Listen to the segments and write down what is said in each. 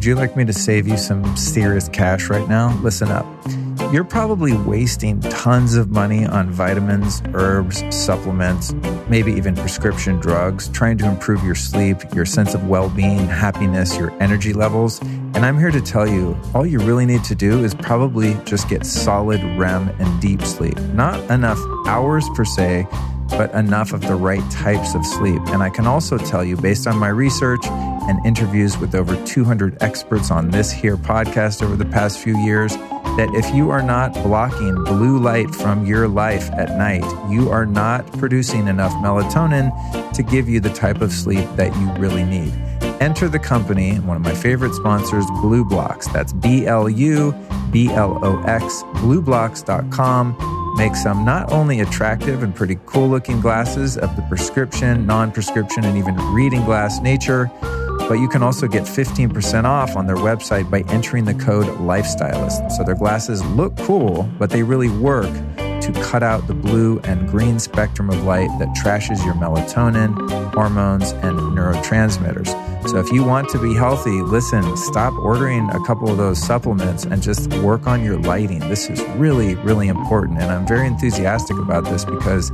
Would you like me to save you some serious cash right now? Listen up. You're probably wasting tons of money on vitamins, herbs, supplements, maybe even prescription drugs, trying to improve your sleep, your sense of well being, happiness, your energy levels. And I'm here to tell you all you really need to do is probably just get solid REM and deep sleep. Not enough hours per se, but enough of the right types of sleep. And I can also tell you, based on my research, and interviews with over 200 experts on this here podcast over the past few years that if you are not blocking blue light from your life at night, you are not producing enough melatonin to give you the type of sleep that you really need. Enter the company, one of my favorite sponsors, BLUblox. That's B L U B L O X, blublox.com. Make some not only attractive and pretty cool looking glasses of the prescription, non prescription, and even reading glass nature but you can also get 15% off on their website by entering the code Lifestylist. So their glasses look cool, but they really work to cut out the blue and green spectrum of light that trashes your melatonin, hormones, and neurotransmitters. So if you want to be healthy, listen, stop ordering a couple of those supplements and just work on your lighting. This is really, really important. And I'm very enthusiastic about this because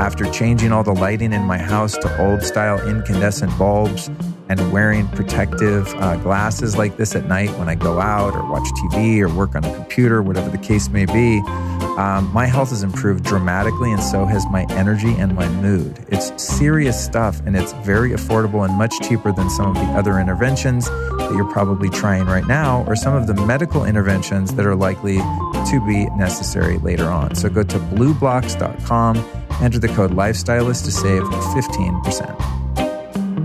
after changing all the lighting in my house to old style incandescent bulbs, and wearing protective uh, glasses like this at night when I go out or watch TV or work on a computer, whatever the case may be, um, my health has improved dramatically, and so has my energy and my mood. It's serious stuff, and it's very affordable and much cheaper than some of the other interventions that you're probably trying right now, or some of the medical interventions that are likely to be necessary later on. So go to blublox.com, enter the code Lifestylist to save 15%.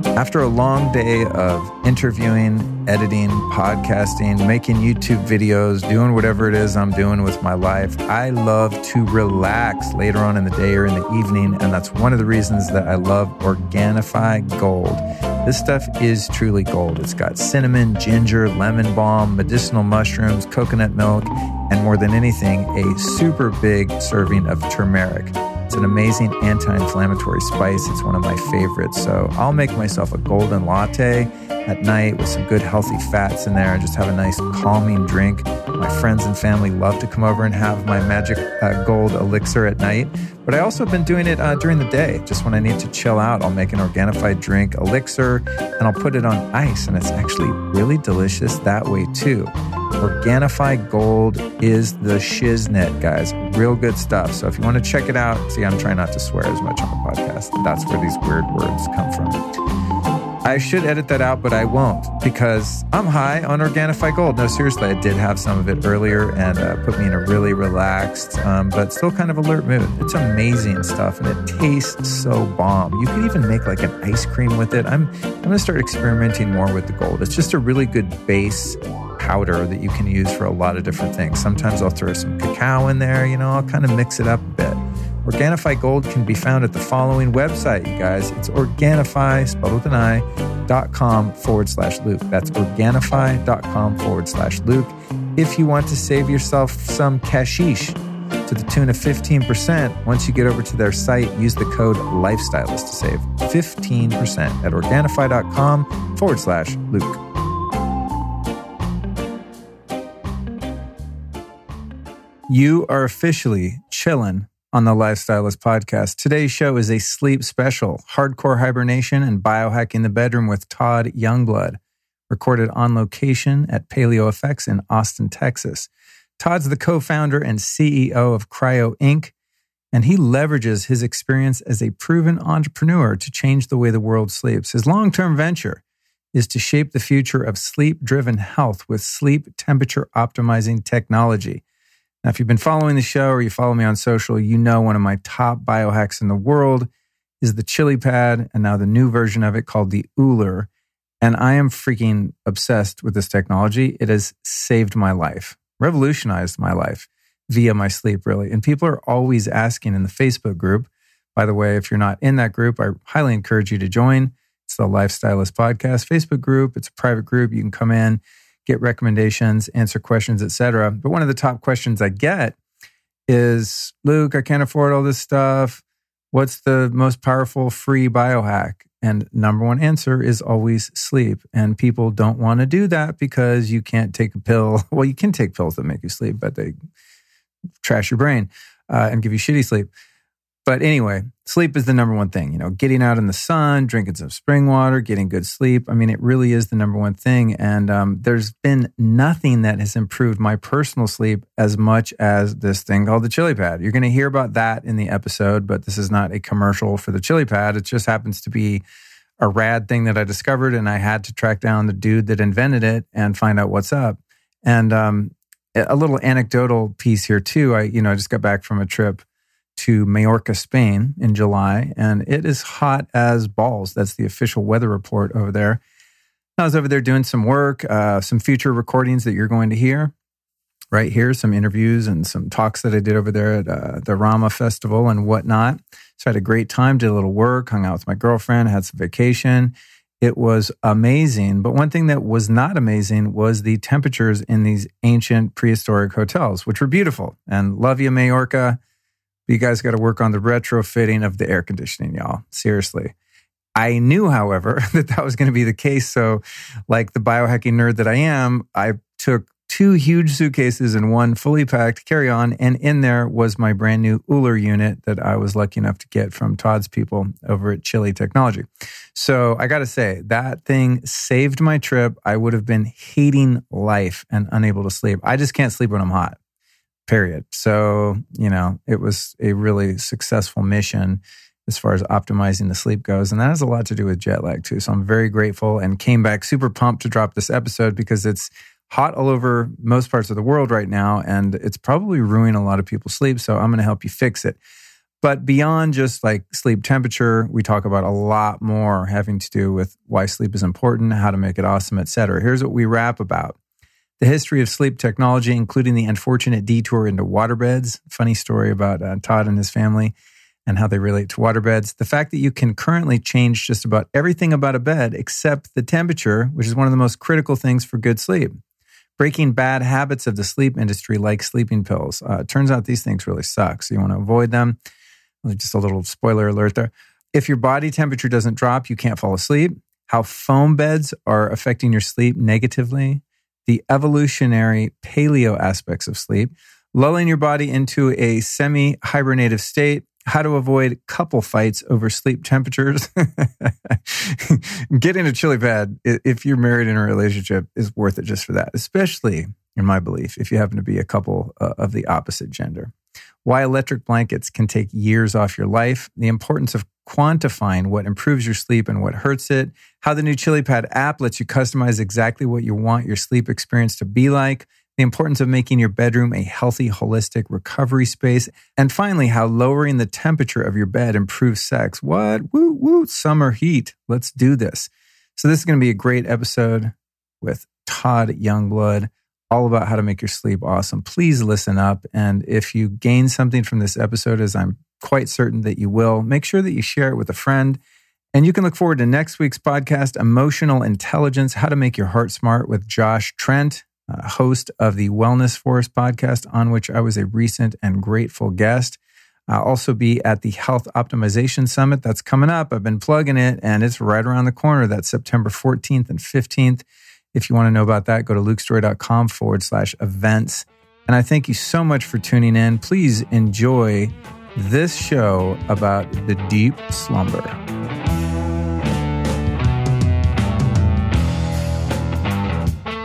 After a long day of interviewing, editing, podcasting, making YouTube videos, doing whatever it is I'm doing with my life, I love to relax later on in the day or in the evening. And that's one of the reasons that I love Organifi Gold. This stuff is truly gold. It's got cinnamon, ginger, lemon balm, medicinal mushrooms, coconut milk, and more than anything, a super big serving of turmeric. It's an amazing anti inflammatory spice. It's one of my favorites. So I'll make myself a golden latte at night with some good healthy fats in there and just have a nice calming drink. My friends and family love to come over and have my magic uh, gold elixir at night. But I also have been doing it uh, during the day. Just when I need to chill out, I'll make an Organifi drink elixir and I'll put it on ice. And it's actually really delicious that way too. Organifi Gold is the shiznit, guys. Real good stuff. So if you want to check it out, see, I'm trying not to swear as much on the podcast. That's where these weird words come from. I should edit that out, but I won't because I'm high on Organifi Gold. No, seriously, I did have some of it earlier and uh, put me in a really relaxed, um, but still kind of alert mood. It's amazing stuff and it tastes so bomb. You could even make like an ice cream with it. I'm I'm gonna start experimenting more with the gold. It's just a really good base powder that you can use for a lot of different things. Sometimes I'll throw some cacao in there, you know, I'll kind of mix it up a bit. Organifi Gold can be found at the following website, you guys. It's Organifi, spelled with an I, dot com forward slash Luke. That's Organifi.com forward slash Luke. If you want to save yourself some cashish to the tune of 15%, once you get over to their site, use the code Lifestylist to save 15% at Organifi.com forward slash Luke. You are officially chilling on the Lifestylist podcast. Today's show is a sleep special, hardcore hibernation and biohacking the bedroom with Todd Youngblood, recorded on location at Paleo Effects in Austin, Texas. Todd's the co-founder and CEO of Kryo Inc., and he leverages his experience as a proven entrepreneur to change the way the world sleeps. His long-term venture is to shape the future of sleep-driven health with sleep temperature optimizing technology. Now, if you've been following the show or you follow me on social, you know one of my top biohacks in the world is the Chili Pad, and now the new version of it called the OOLER. And I am freaking obsessed with this technology. It has saved my life. revolutionized my life via my sleep, really. And people are always asking in the Facebook group. By the way, if you're not in that group, I highly encourage you to join. It's the Lifestylist Podcast Facebook group. It's a private group. You can come in, get recommendations, answer questions, etc. But one of the top questions I get is, Luke, I can't afford all this stuff. What's the most powerful free biohack? And number one answer is always sleep. And people don't want to do that because you can't take a pill. Well, you can take pills that make you sleep, but they trash your brain uh, and give you shitty sleep. But anyway, sleep is the number one thing. You know, getting out in the sun, drinking some spring water, getting good sleep. I mean, it really is the number one thing. And um, there's been nothing that has improved my personal sleep as much as this thing called the Chili Pad. You're going to hear about that in the episode, but this is not a commercial for the Chili Pad. It just happens to be a rad thing that I discovered, and I had to track down the dude that invented it and find out what's up. And um, a little anecdotal piece here too. I, you know, I just got back from a trip to Majorca, Spain in July, and it is hot as balls. That's the official weather report over there. I was over there doing some work, uh, some future recordings that you're going to hear right here, some interviews and some talks that I did over there at uh, the Rama Festival and whatnot. So I had a great time, did a little work, hung out with my girlfriend, had some vacation. It was amazing. But one thing that was not amazing was the temperatures in these ancient prehistoric hotels, which were beautiful. And love you, Majorca you guys got to work on the retrofitting of the air conditioning, y'all. Seriously. I knew, however, that that was going to be the case. So, like the biohacking nerd that I am, I took two huge suitcases and one fully packed carry on. And in there was my brand new OOLER unit that I was lucky enough to get from Todd's people over at Chili Technology. So I got to say, that thing saved my trip. I would have been hating life and unable to sleep. I just can't sleep when I'm hot period. So, you know, it was a really successful mission as far as optimizing the sleep goes. And that has a lot to do with jet lag too. So I'm very grateful and came back super pumped to drop this episode because it's hot all over most parts of the world right now. And it's probably ruining a lot of people's sleep. So I'm going to help you fix it. But beyond just like sleep temperature, we talk about a lot more having to do with why sleep is important, how to make it awesome, et cetera. Here's what we rap about the history of sleep technology, including the unfortunate detour into waterbeds. Funny story about uh, Todd and his family and how they relate to waterbeds. The fact that you can currently change just about everything about a bed except the temperature, which is one of the most critical things for good sleep. Breaking bad habits of the sleep industry, like sleeping pills. Uh, turns out these things really suck. So you want to avoid them. Just a little spoiler alert there. If your body temperature doesn't drop, you can't fall asleep. How foam beds are affecting your sleep negatively the evolutionary paleo aspects of sleep, lulling your body into a semi hibernative state, how to avoid couple fights over sleep temperatures. Getting a chili pad, if you're married in a relationship, is worth it just for that, especially in my belief, if you happen to be a couple uh, of the opposite gender. Why electric blankets can take years off your life, the importance of quantifying what improves your sleep and what hurts it, how the new Chili Pad app lets you customize exactly what you want your sleep experience to be like, the importance of making your bedroom a healthy, holistic recovery space, and finally, how lowering the temperature of your bed improves sex. What? Woo, woo, summer heat. Let's do this. So, this is going to be a great episode with Todd Youngblood, all about how to make your sleep awesome. Please listen up. And if you gain something from this episode, as I'm quite certain that you will. Make sure that you share it with a friend. And you can look forward to next week's podcast, Emotional Intelligence How to Make Your Heart Smart with Josh Trent, uh, host of the Wellness Force podcast, on which I was a recent and grateful guest. I'll also be at the Health Optimization Summit that's coming up. I've been plugging it and it's right around the corner. That's September 14th and 15th. If you want to know about that, go to lukestorey.com forward slash events. And I thank you so much for tuning in. Please enjoy this show about the deep slumber.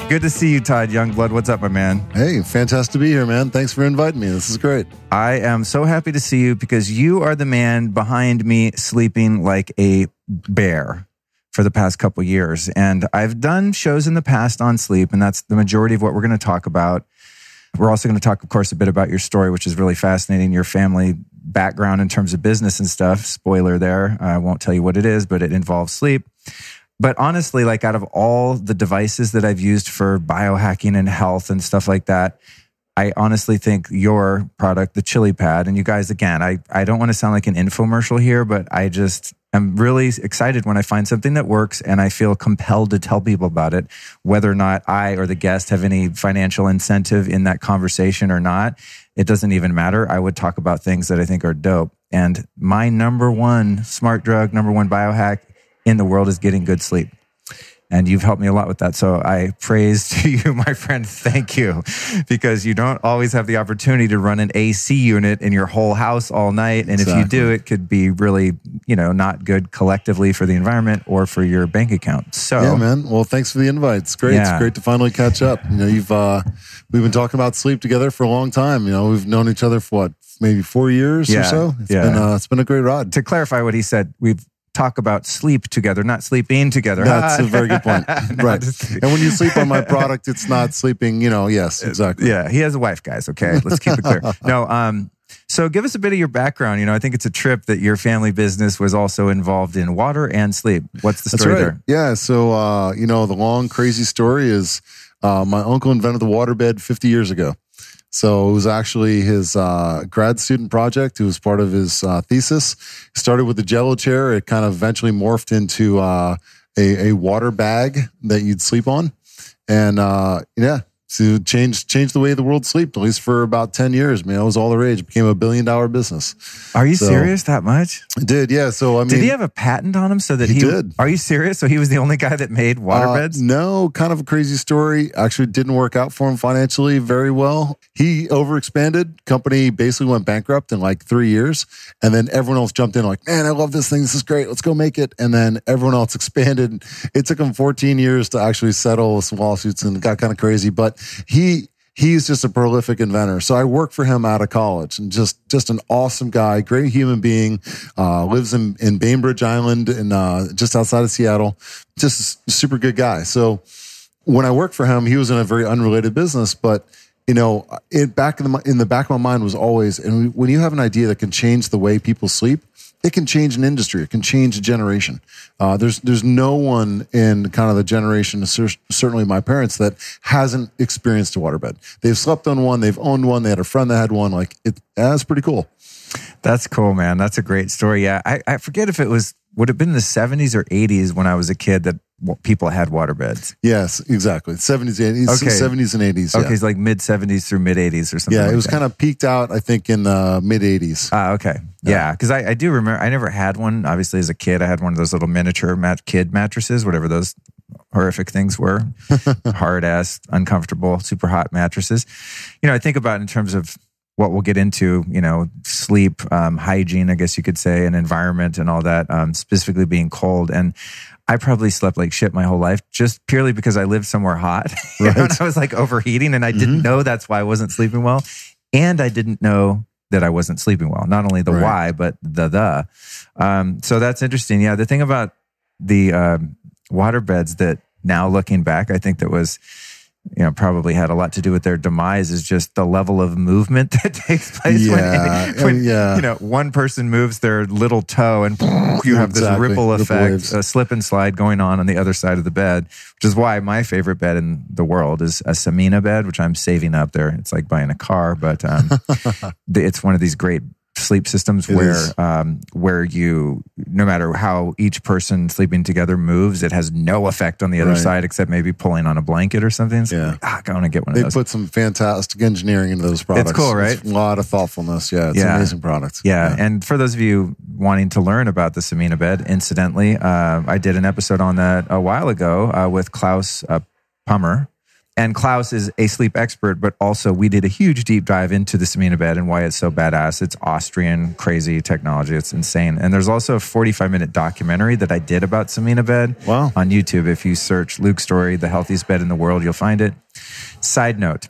Good to see you, Todd Youngblood. What's up, my man? Hey, fantastic to be here, man. Thanks for inviting me. This is great. I am so happy to see you because you are the man behind me sleeping like a bear for the past couple years. And I've done shows in the past on sleep, and that's the majority of what we're going to talk about. We're also going to talk, of course, a bit about your story, which is really fascinating. Your family background in terms of business and stuff. Spoiler there. I won't tell you what it is, but it involves sleep. But honestly, like out of all the devices that I've used for biohacking and health and stuff like that, I honestly think your product, the chili pad, and you guys, again, I, I don't want to sound like an infomercial here, but I just am really excited when I find something that works and I feel compelled to tell people about it, whether or not I or the guest have any financial incentive in that conversation or not. It doesn't even matter. I would talk about things that I think are dope. And my number one smart drug, number one biohack in the world is getting good sleep and you've helped me a lot with that. So I praise to you, my friend. Thank you, because you don't always have the opportunity to run an AC unit in your whole house all night, and exactly. if you do, it could be really, you know, not good collectively for the environment or for your bank account. So yeah, man. Well, thanks for the invite. It's great. Yeah. It's great to finally catch up. You know, you've uh, we've been talking about sleep together for a long time. You know, we've known each other for what maybe four years yeah, or so. It's yeah. been uh, it's been a great ride. To clarify what he said, we've talk about sleep together, not sleeping together. That's a very good point. right. And when you sleep on my product, it's not sleeping, you know, yes, exactly. Yeah. He has a wife, guys. Okay. Let's keep it clear. no, um, so give us a bit of your background. You know, I think it's a trip that your family business was also involved in water and sleep. What's the story right. there? Yeah. So, uh, you know, the long, crazy story is uh, my uncle invented the waterbed 50 years ago. So it was actually his uh, grad student project. It was part of his uh, thesis. It started with the Jello chair. It kind of eventually morphed into uh, a, a, water bag that you'd sleep on, and uh, yeah, to change change the way the world slept, at least for about 10 years. Man, it was all the rage. It became a billion dollar business. Are you so, serious that much? It did, yeah. So I mean Did he have a patent on him so that he, he did? Are you serious? So he was the only guy that made waterbeds? Uh, no, kind of a crazy story. Actually didn't work out for him financially very well. He overexpanded. Company basically went bankrupt in like three years. And then everyone else jumped in like, man, I love this thing. This is great. Let's go make it. And then everyone else expanded. It took him 14 years to actually settle some lawsuits and got kind of crazy. But he he's just a prolific inventor. So I worked for him out of college and just, just an awesome guy, great human being, uh, lives in, in Bainbridge Island and, uh, just outside of Seattle, just super good guy. So when I worked for him, he was in a very unrelated business, but you know, it back in the, in the back of my mind was always, and when you have an idea that can change the way people sleep, it can change an industry. It can change a generation. Uh, there's there's no one in kind of the generation, certainly my parents, that hasn't experienced a waterbed. They've slept on one. They've owned one. They had a friend that had one. Like it, that's pretty cool. That's cool, man. That's a great story. Yeah, I, I forget if it was would have been the 70s or 80s when I was a kid that people had water beds. Yes, exactly. 70s, 80s, okay. 70s and 80s. Okay, it's like mid 70s through mid 80s or something. Yeah, like it was kind of peaked out, I think, in the mid 80s. Ah, okay. Yeah, because yeah, I, I, do remember, I never had one. Obviously, as a kid, I had one of those little miniature mat- kid mattresses, whatever those horrific things were hard ass, uncomfortable, super hot mattresses. You know, I think about in terms of what we'll get into, you know, sleep, um, hygiene, I guess you could say, and environment and all that, um, specifically being cold. And I probably slept like shit my whole life just purely because I lived somewhere hot. Right. and I was like overheating and I didn't mm-hmm. know that's why I wasn't sleeping well. And I didn't know that I wasn't sleeping well. Not only the right. why, but the the. Um, so that's interesting. Yeah. The thing about the um, water beds that now looking back, I think that was you know probably had a lot to do with their demise is just the level of movement that takes place yeah, when, when yeah. you know one person moves their little toe and you have this ripple effect a slip and slide going on on the other side of the bed which is why my favorite bed in the world is a Samina bed which I'm saving up there it's like buying a car but um, it's one of these great sleep systems it where um, where you no matter how each person sleeping together moves, it has no effect on the other right. side except maybe pulling on a blanket or something. So yeah, like, ah, I want to get one they of those. Put some fantastic engineering into those products. It's cool, right? It's a lot of thoughtfulness. Yeah, it's yeah. an amazing product. Yeah. yeah. and for those of you wanting to learn about the Samina bed, incidentally, uh, I did an episode on that a while ago uh, with Klaus uh, Pummer and Klaus is a sleep expert, but also we did a huge deep dive into the Samina bed and why it's so badass. It's Austrian crazy technology. It's insane. And there's also a 45 minute documentary that I did about Samina bed wow. on YouTube. If you search Luke Storey, the healthiest bed in the world, you'll find it. Side note.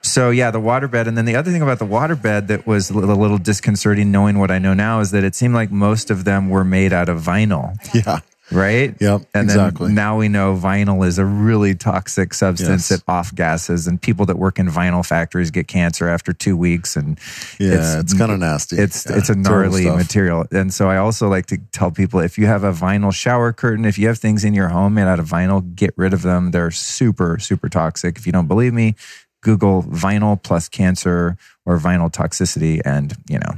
So yeah, the waterbed. And then the other thing about the waterbed that was a little disconcerting knowing what I know now is that it seemed like most of them were made out of vinyl. Yeah right? Yep. And exactly. then now we know vinyl is a really toxic substance. Yes. It off gases, and people that work in vinyl factories get cancer after two weeks. And yeah, it's, it's kind of nasty. It's yeah, it's a gnarly material. And so I also like to tell people if you have a vinyl shower curtain, if you have things in your home made out of vinyl, get rid of them. They're super super toxic. If you don't believe me, Google vinyl plus cancer or vinyl toxicity, and you know,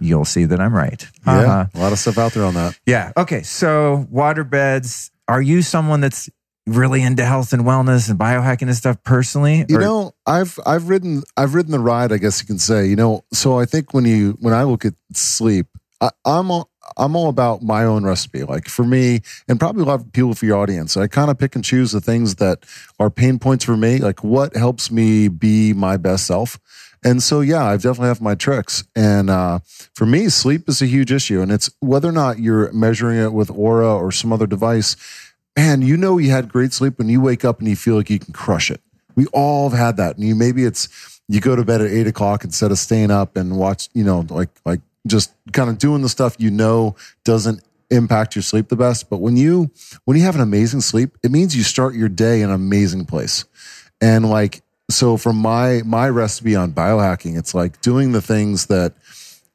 you'll see that I'm right. Yeah, Uh-huh. a lot of stuff out there on that. Yeah. Okay. So waterbeds. Are you someone that's really into health and wellness and biohacking and stuff personally? You Or- know, I've I've ridden I've ridden the ride. I guess you can say. You know, so I think when you when I look at sleep, I, I'm all, I'm all about my own recipe. Like for me, and probably a lot of people for your audience. I kind of pick and choose the things that are pain points for me. Like what helps me be my best self. And so, yeah, I've definitely have my tricks. And uh, for me, sleep is a huge issue. And it's whether or not you're measuring it with Oura or some other device, man, you know you had great sleep when you wake up and you feel like you can crush it. We all have had that. And you maybe it's you go to bed at eight o'clock instead of staying up and watch, you know, like like just kind of doing the stuff you know doesn't impact your sleep the best. But when you when you have an amazing sleep, it means you start your day in an amazing place. And like so from my my recipe on biohacking, it's like doing the things that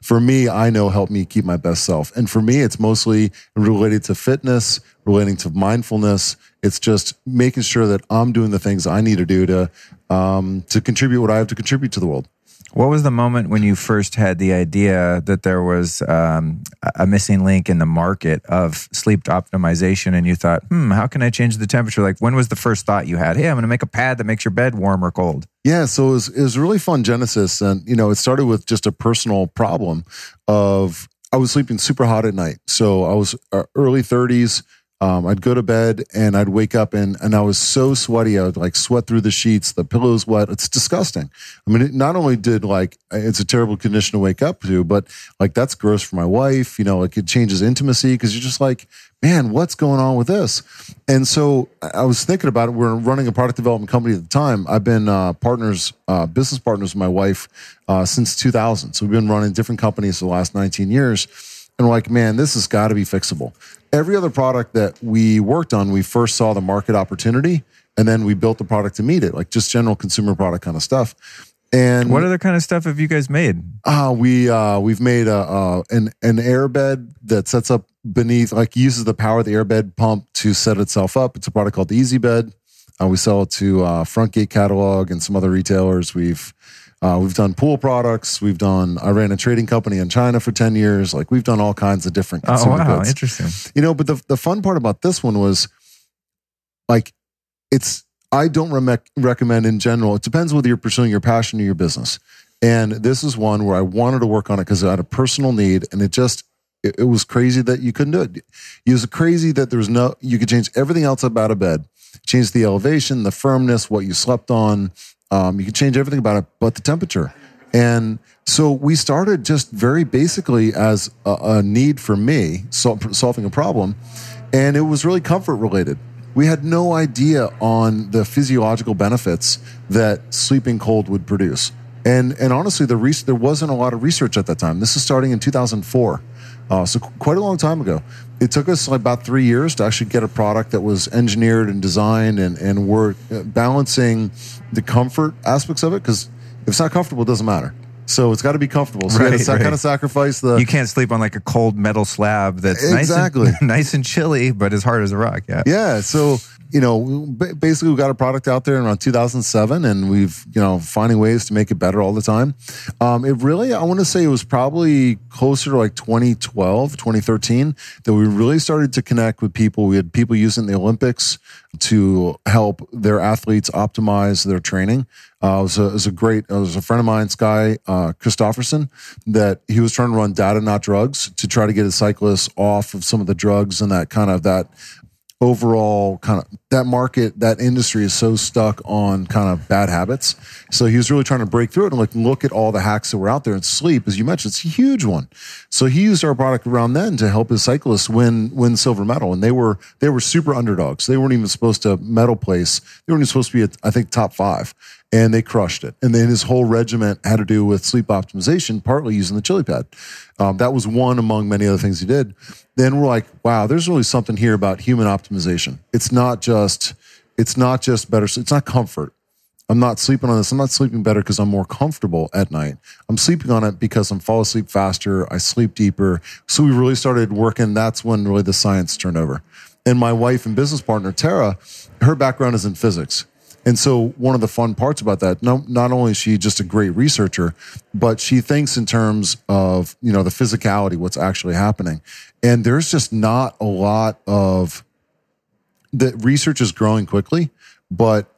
for me, I know help me keep my best self. And for me, it's mostly related to fitness, relating to mindfulness. It's just making sure that I'm doing the things I need to do to um, to contribute what I have to contribute to the world. What was the moment when you first had the idea that there was um, a missing link in the market of sleep optimization, and you thought, "Hmm, how can I change the temperature?" Like, when was the first thought you had? Hey, I'm going to make a pad that makes your bed warm or cold. Yeah, so it was, it was really fun genesis, and you know, it started with just a personal problem of I was sleeping super hot at night. So I was uh, early 30s. Um, I'd go to bed and I'd wake up and and I was so sweaty. I would like sweat through the sheets. The pillow's wet. It's disgusting. I mean, it not only did like it's a terrible condition to wake up to, but like that's gross for my wife. You know, like it changes intimacy because you're just like, man, what's going on with this? And so I was thinking about it. We're running a product development company at the time. I've been uh, partners, uh, business partners with my wife uh, since 2000. So we've been running different companies the last 19 years. And we're like, man, this has got to be fixable. Every other product that we worked on, we first saw the market opportunity and then we built the product to meet it, like just general consumer product kind of stuff. And What other kind of stuff have you guys made? uh, we uh, we've made a, uh, an an airbed that sets up beneath, like uses the power of the airbed pump to set itself up. It's a product called the Easy Bed. Uh, we sell it to uh, Frontgate Catalog and some other retailers. We've uh, we've done pool products. We've done. I ran a trading company in China for ten years. Like we've done all kinds of different Oh, consumer wow, goods. interesting. You know, but the the fun part about this one was like it's I don't rem- recommend in general. It depends whether you're pursuing your passion or your business. And this is one where I wanted to work on it because I had a personal need, and it just it, it was crazy that you couldn't do it. It was crazy that there was no you could change everything else about a bed, change the elevation, the firmness, what you slept on. Um, you can change everything about it, but the temperature. And so we started just very basically as a, a need for me sol- solving a problem, and it was really comfort related. We had no idea on the physiological benefits that sleeping cold would produce. And and honestly, the res- there wasn't a lot of research at that time. This is starting in 2004, uh, so quite a long time ago. It took us like about three years to actually get a product that was engineered and designed, and and we're uh, balancing the comfort aspects of it because if it's not comfortable, it doesn't matter. So it's got to be comfortable. So Right, to sa- right. kind of sacrifice the You can't sleep on like a cold metal slab that's Exactly. nice and, nice and chilly, but as hard as a rock. Yeah. Yeah. So, you know, basically we got a product out there in around 2007 and we've, you know, finding ways to make it better all the time. Um, it really, I want to say it was probably closer to like 2012, 2013 that we really started to connect with people. We had people using the Olympics to help their athletes optimize their training. Uh, it, was a, it was a great, it was a friend of mine, Sky uh, Christopherson, that he was trying to run data, not drugs, to try to get his cyclists off of some of the drugs and that kind of that overall kind of that market that industry is so stuck on kind of bad habits. So he was really trying to break through it and like look at all the hacks that were out there. And sleep as you mentioned it's a huge one. So he used our product around then to help his cyclists win win silver medal. And they were they were super underdogs. They weren't even supposed to medal place. They weren't even supposed to be at, i think top five and they crushed it. And then his whole regiment had to do with sleep optimization, partly using the chili pad. Um, that was one among many other things he did. Then we're like, wow, there's really something here about human optimization. It's not just, it's not just better. It's not comfort. I'm not sleeping on this. I'm not sleeping better because I'm more comfortable at night. I'm sleeping on it because I'm fall asleep faster. I sleep deeper. So we really started working. That's when really the science turned over. And my wife and business partner, Tara, her background is in physics. And so one of the fun parts about that, no, not only is she just a great researcher, but she thinks in terms of, you know, the physicality, what's actually happening. And there's just not a lot of the research is growing quickly, but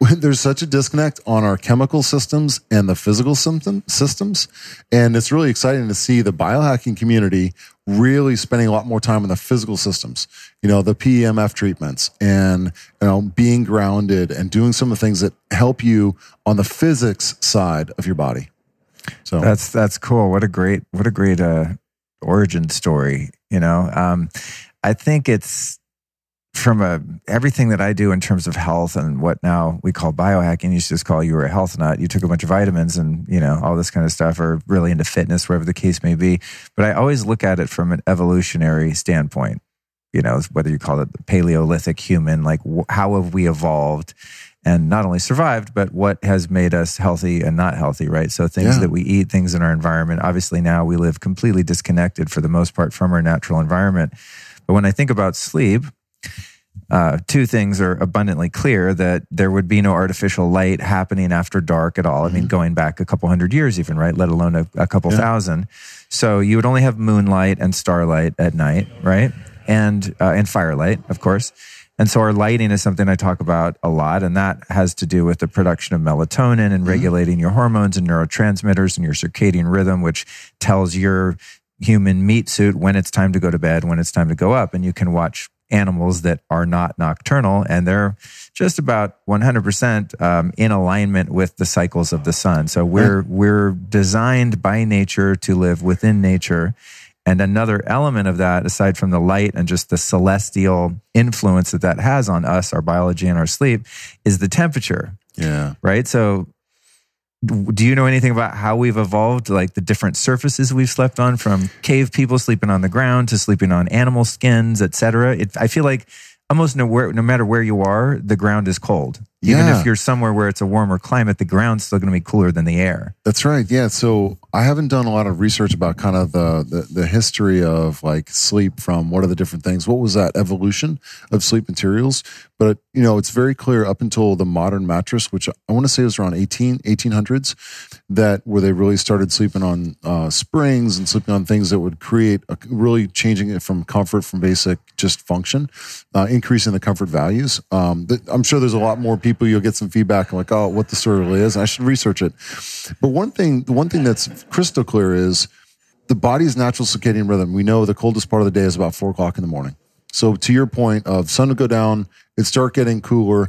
there's such a disconnect on our chemical systems and the physical symptom, systems. And it's really exciting to see the biohacking community really spending a lot more time on the physical systems, you know, the PEMF treatments and, you know, being grounded and doing some of the things that help you on the physics side of your body. So that's, that's cool. What a great, what a great, uh, origin story, you know? Um, I think it's, from a everything that I do in terms of health and what now we call biohacking, you just call you were a health nut. You took a bunch of vitamins and you know all this kind of stuff, or really into fitness, wherever the case may be. But I always look at it from an evolutionary standpoint. You know, whether you call it the Paleolithic human, like how have we evolved? and not only survived, but what has made us healthy and not healthy, right? So things yeah. that we eat, things in our environment. Obviously, now we live completely disconnected for the most part from our natural environment. But when I think about sleep, uh, two things are abundantly clear that there would be no artificial light happening after dark at all. I mean, mm-hmm. going back a couple hundred years, even, right? Let alone a, a couple yeah. thousand. So you would only have moonlight and starlight at night, right? And, uh, and firelight, of course. And so our lighting is something I talk about a lot, and that has to do with the production of melatonin and mm-hmm. regulating your hormones and neurotransmitters and your circadian rhythm, which tells your human meat suit when it's time to go to bed, when it's time to go up. And you can watch animals that are not nocturnal and they're just about 100% um, in alignment with the cycles of the sun. So we're, we're designed by nature to live within nature. And another element of that, aside from the light and just the celestial influence that that has on us, our biology and our sleep, is the temperature. Yeah. Right. So do you know anything about how we've evolved like the different surfaces we've slept on from cave people sleeping on the ground to sleeping on animal skins etc i feel like almost no matter where you are the ground is cold even yeah. if you're somewhere where it's a warmer climate, the ground's still going to be cooler than the air. That's right. Yeah. So I haven't done a lot of research about kind of the, the, the history of like sleep from what are the different things. What was that evolution of sleep materials? But you know, it's very clear up until the modern mattress, which I want to say was around 18, 1800s, that where they really started sleeping on uh, springs and sleeping on things that would create a, really changing it from comfort from basic just function, uh, increasing the comfort values. Um, I'm sure there's a lot more people people, you'll get some feedback like, oh, what the story really is. I should research it. But one thing, the one thing that's crystal clear is the body's natural circadian rhythm. We know the coldest part of the day is about four o'clock in the morning. So to your point of sun will go down, it start getting cooler.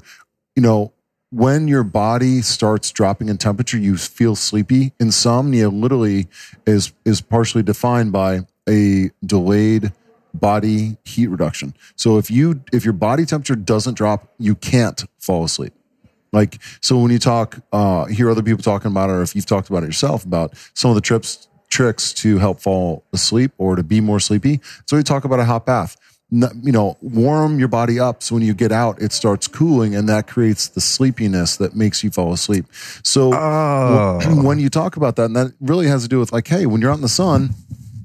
You know, when your body starts dropping in temperature, you feel sleepy. Insomnia literally is is partially defined by a delayed body heat reduction. So if you if your body temperature doesn't drop, you can't fall asleep. Like so when you talk uh hear other people talking about it or if you've talked about it yourself about some of the trips tricks to help fall asleep or to be more sleepy. So we talk about a hot bath. You know, warm your body up so when you get out, it starts cooling and that creates the sleepiness that makes you fall asleep. So oh. when you talk about that, and that really has to do with like, hey, when you're out in the sun,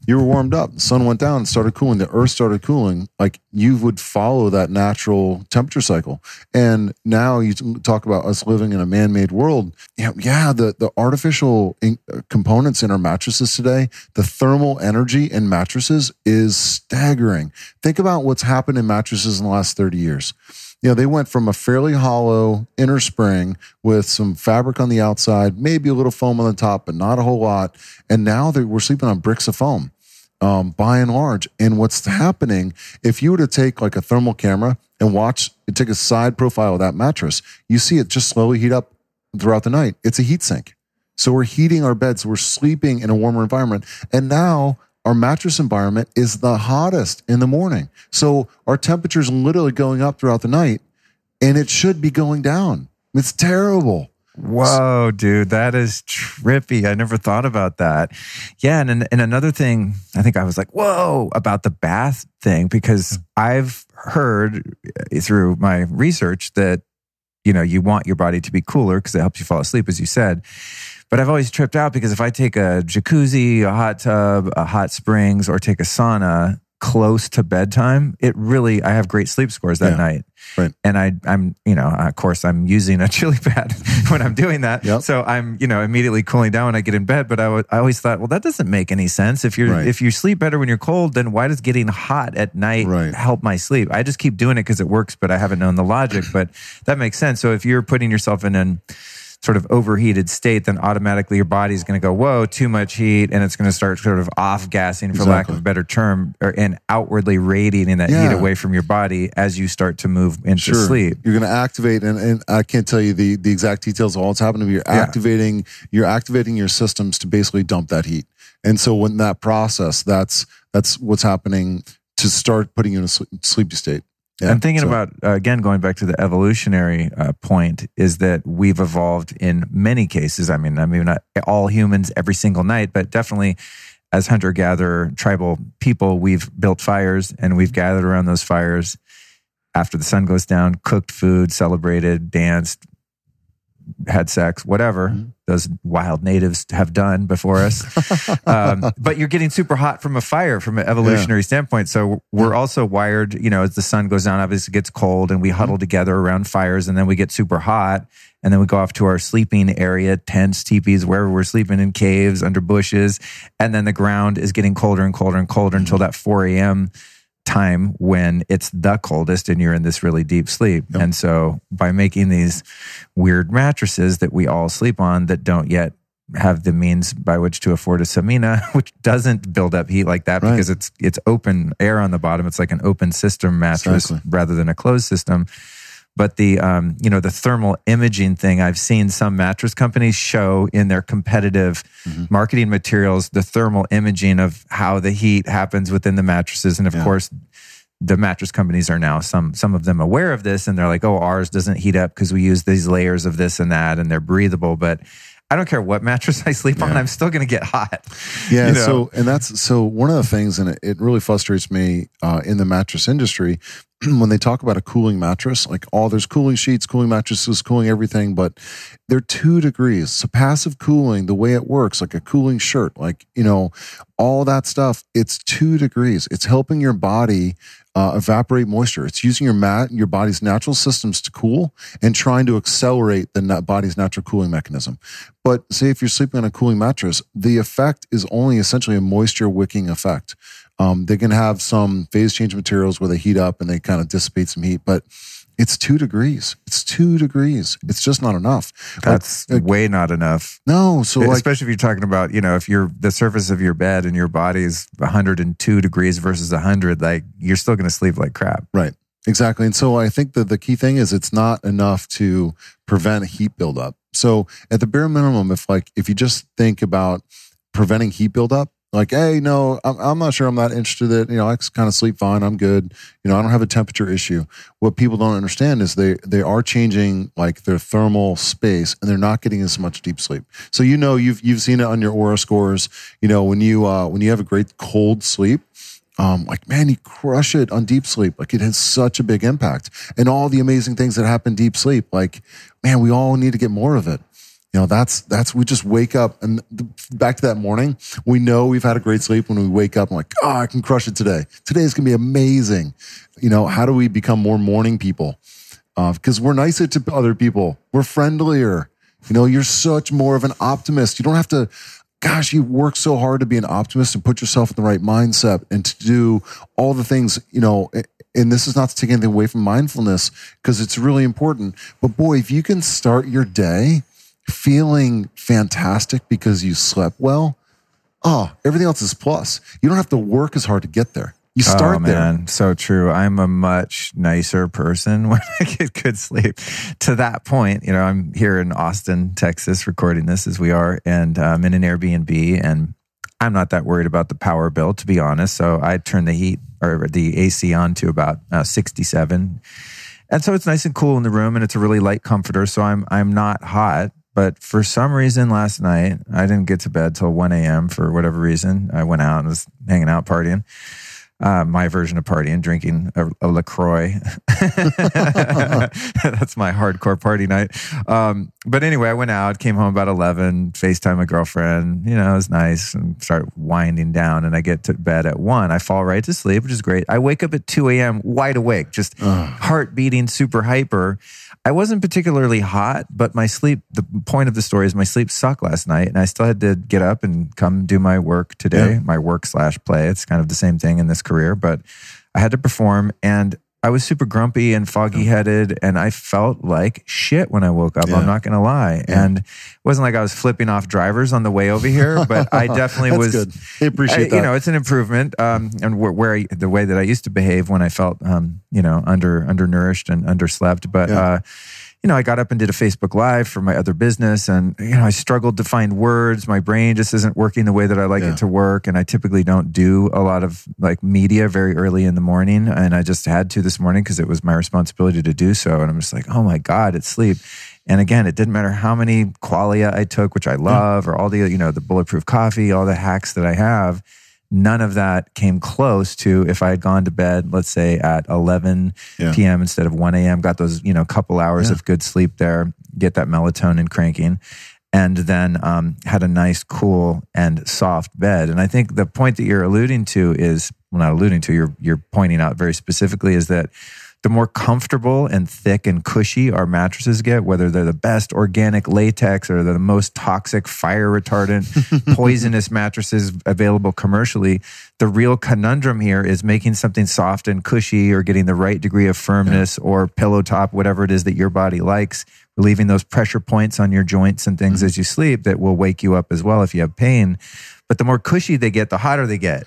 you were warmed up. The sun went down started cooling. The earth started cooling. Like you would follow that natural temperature cycle. And now you talk about us living in a man made world. Yeah, yeah the, the artificial in, uh, components in our mattresses today, the thermal energy in mattresses is staggering. Think about what's happened in mattresses in the last 30 years you know, they went from a fairly hollow inner spring with some fabric on the outside, maybe a little foam on the top, but not a whole lot. And now they, we're sleeping on bricks of foam um, by and large. And what's happening, if you were to take like a thermal camera and watch, and take a side profile of that mattress, you see it just slowly heat up throughout the night. It's a heat sink. So we're heating our beds, we're sleeping in a warmer environment. And now our mattress environment is the hottest in the morning. So our temperature is literally going up throughout the night and it should be going down. It's terrible. Whoa, dude, that is trippy. I never thought about that. Yeah, and and another thing, I think I was like, whoa, about the bath thing because hmm. I've heard eh, through my research that you know you want your body to be cooler because it helps you fall asleep, as you said. But I've always tripped out because if I take a jacuzzi, a hot tub, a hot springs, or take a sauna, close to bedtime, it really I have great sleep scores that Yeah. night. Right. And I I'm you know of course I'm using a chili pad when I'm doing that. Yep. So I'm you know immediately cooling down when I get in bed. But I—I always thought well that doesn't make any sense. If you're Right. if you sleep better when you're cold, then why does getting hot at night Right. help my sleep? I just keep doing it because it works, but I haven't known the logic. But that makes sense. So if you're putting yourself in an sort of overheated state, then automatically your body's going to go, whoa, too much heat. And it's going to start sort of off gassing, for lack of a better term, or, and outwardly radiating that heat away from your body as you start to move into Sure. sleep. You're going to activate, and, and I can't tell you the, the exact details of all that's happening. But you're Yeah. activating, you're activating your systems to basically dump that heat. And so when that process, that's that's what's happening to start putting you in a sleepy state. Yeah. I'm thinking So- about, uh, again, going back to the evolutionary uh, point, is that we've evolved in many cases. I mean, I mean, not all humans every single night, but definitely as hunter gatherer tribal people, we've built fires and we've gathered around those fires after the sun goes down, cooked food, celebrated, danced, had sex, whatever Mhm. Those wild natives have done before us. um, but you're getting super hot from a fire from an evolutionary standpoint. So we're also wired, you know, as the sun goes down, obviously it gets cold and we huddle together around fires and then we get super hot. And then we go off to our sleeping area, tents, teepees, wherever we're sleeping in caves, under bushes. And then the ground is getting colder and colder and colder until that 4 a.m. time when it's the coldest and you're in this really deep sleep. Yep. And so by making these weird mattresses that we all sleep on that don't yet have the means by which to afford a Samina, which doesn't build up heat like that Right. because it's it's open air on the bottom. It's like an open system mattress Exactly. rather than a closed system. But the um, you know the thermal imaging thing, I've seen some mattress companies show in their competitive Mm-hmm. marketing materials the thermal imaging of how the heat happens within the mattresses, and of Yeah. course the mattress companies are now some some of them aware of this and they're like oh ours doesn't heat up because we use these layers of this and that and they're breathable but i don't care what mattress i sleep on i'm still going to get hot Yeah. You know? So, and that's so one of the things, and it, it really frustrates me uh, in the mattress industry when they talk about a cooling mattress, like, oh, there's cooling sheets, cooling mattresses, cooling everything, but they're two degrees. So, passive cooling, the way it works, like a cooling shirt, like, you know, all that stuff, it's two degrees. It's helping your body uh, evaporate moisture. It's using your mat, your body's natural systems to cool and trying to accelerate the body's natural cooling mechanism. But say if you're sleeping on a cooling mattress, the effect is only essentially a moisture wicking effect. Um, they can have some phase change materials where they heat up and they kind of dissipate some heat, but it's two degrees. It's two degrees. It's just not enough. That's like, way not enough no. So like, especially if you're talking about you know if you're the surface of your bed and your body is 102 degrees versus 100 like you're still going to sleep like crap Right. Exactly. And so I think that the key thing is it's not enough to prevent heat buildup. So at the bare minimum, if like, if you just think about preventing heat buildup, like, hey, no, I'm, I'm not sure I'm not interested in, you know, I kind of sleep fine. I'm good. You know, I don't have a temperature issue. What people don't understand is they, they are changing like their thermal space and they're not getting as much deep sleep. So, you know, you've, you've seen it on your Oura scores, you know, when you, uh, when you have a great cold sleep, um, like man, you crush it on deep sleep. Like it has such a big impact, and all the amazing things that happen deep sleep. Like man, we all need to get more of it. You know, that's that's we just wake up and the, back to that morning. We know we've had a great sleep when we wake up. and like, oh, I can crush it today. Today is gonna be amazing. You know, how do we become more morning people? Uh, because we're nicer to other people. We're friendlier. You know, you're such more of an optimist. You don't have to gosh, you work so hard to be an optimist and put yourself in the right mindset and to do all the things, you know, and this is not to take anything away from mindfulness because it's really important. But boy, if you can start your day feeling fantastic because you slept well, oh, everything else is plus. You don't have to work as hard to get there. You start oh there. so true i'm a much nicer person when i get good sleep to that point you know i'm here in austin texas recording this as we are and i'm in an airbnb and i'm not that worried about the power bill to be honest so i turn the heat or the ac on to about uh, 67 and so it's nice and cool in the room and it's a really light comforter so i'm i'm not hot but for some reason last night i didn't get to bed till 1 a.m for whatever reason i went out and was hanging out partying uh, my version of partying, drinking a, a LaCroix. That's my hardcore party night. Um, but anyway, I went out, came home about 11, FaceTime a girlfriend. You know, it was nice and start winding down. And I get to bed at one. I fall right to sleep, which is great. I wake up at 2 a.m. wide awake, just heart beating, super hyper. I wasn't particularly hot, but my sleep, the point of the story is my sleep sucked last night and I still had to get up and come do my work today, Yeah. my work slash play. It's kind of the same thing in this career, but I had to perform and I was super grumpy and foggy headed and I felt like shit when I woke up. Yeah. I'm not going to lie. And it wasn't like I was flipping off drivers on the way over here, but I definitely That's was. good. I appreciate I- that. You know, it's an improvement. Um, and where, where I, the way that I used to behave when I felt, um, you know, under undernourished and underslept. But Yeah. uh, you know, I got up and did a Facebook Live for my other business, and you know, I struggled to find words. My brain just isn't working the way that I like Yeah. it to work, and I typically don't do a lot of like media very early in the morning, and I just had to this morning because it was my responsibility to do so. And I'm just like, oh my god, it's sleep. And again, it didn't matter how many qualia I took, which I mm. love, or all the you know the bulletproof coffee, all the hacks that I have. None of that came close to if I had gone to bed, let's say at 11 Yeah. p.m. instead of 1 a.m., got those, you know, couple hours Yeah. of good sleep there, get that melatonin cranking, and then um, had a nice, cool, and soft bed. And I think the point that you're alluding to is, well, not alluding to, you're, you're pointing out very specifically is that the more comfortable and thick and cushy our mattresses get, whether they're the best organic latex or the most toxic, fire retardant, poisonous mattresses available commercially, the real conundrum here is making something soft and cushy or getting the right degree of firmness or pillow top, whatever it is that your body likes, relieving those pressure points on your joints and things mm-hmm. as you sleep that will wake you up as well if you have pain. But the more cushy they get, the hotter they get.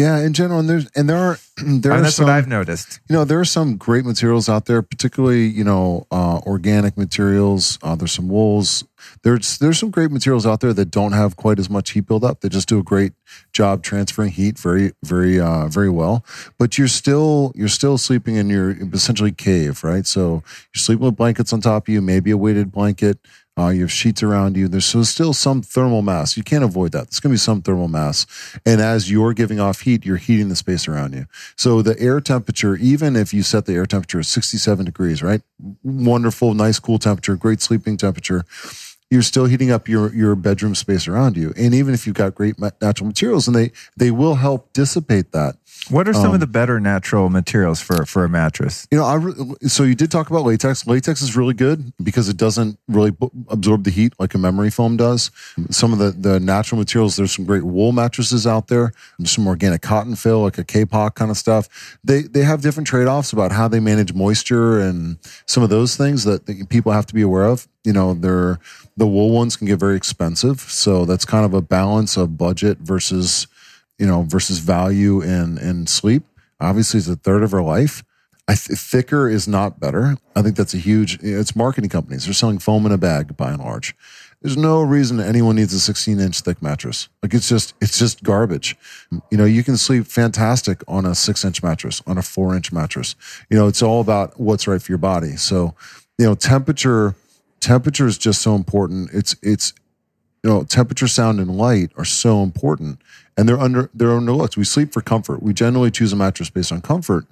Yeah, in general, and there's and there are there and are that's some, what I've noticed. You know, there are some great materials out there, particularly you know uh, organic materials. Uh, there's some wools. There's there's some great materials out there that don't have quite as much heat buildup. They just do a great job transferring heat very very uh, very well. But you're still you're still sleeping in your essentially cave, right? So you're sleeping with blankets on top of you, maybe a weighted blanket. Uh, you have sheets around you. There's still some thermal mass. You can't avoid that. There's going to be some thermal mass. And as you're giving off heat, you're heating the space around you. So the air temperature, even if you set the air temperature at 67 degrees, right? Wonderful, nice, cool temperature, great sleeping temperature. You're still heating up your, your bedroom space around you. And even if you've got great natural materials and they, they will help dissipate that. What are some Um, of the better natural materials for, for a mattress? You know, I re- so you did talk about latex. Latex is really good because it doesn't really bu- absorb the heat like a memory foam does. Some of the, the natural materials, there's some great wool mattresses out there. Some organic cotton fill, like a kapok kind of stuff. They they have different trade offs about how they manage moisture and some of those things that, that people have to be aware of. You know, they're the wool ones can get very expensive, so that's kind of a balance of budget versus you know versus value in in sleep. Obviously, it's a third of our life. I th- thicker is not better. I think that's a huge. It's marketing companies. They're selling foam in a bag by and large. There's no reason anyone needs a 16 inch thick mattress. Like it's just it's just garbage. You know, you can sleep fantastic on a six inch mattress, on a four inch mattress. You know, it's all about what's right for your body. So, you know, temperature temperature is just so important. It's it's you know, temperature, sound, and light are so important, and they're under they're underlooked. We sleep for comfort. We generally choose a mattress based on comfort,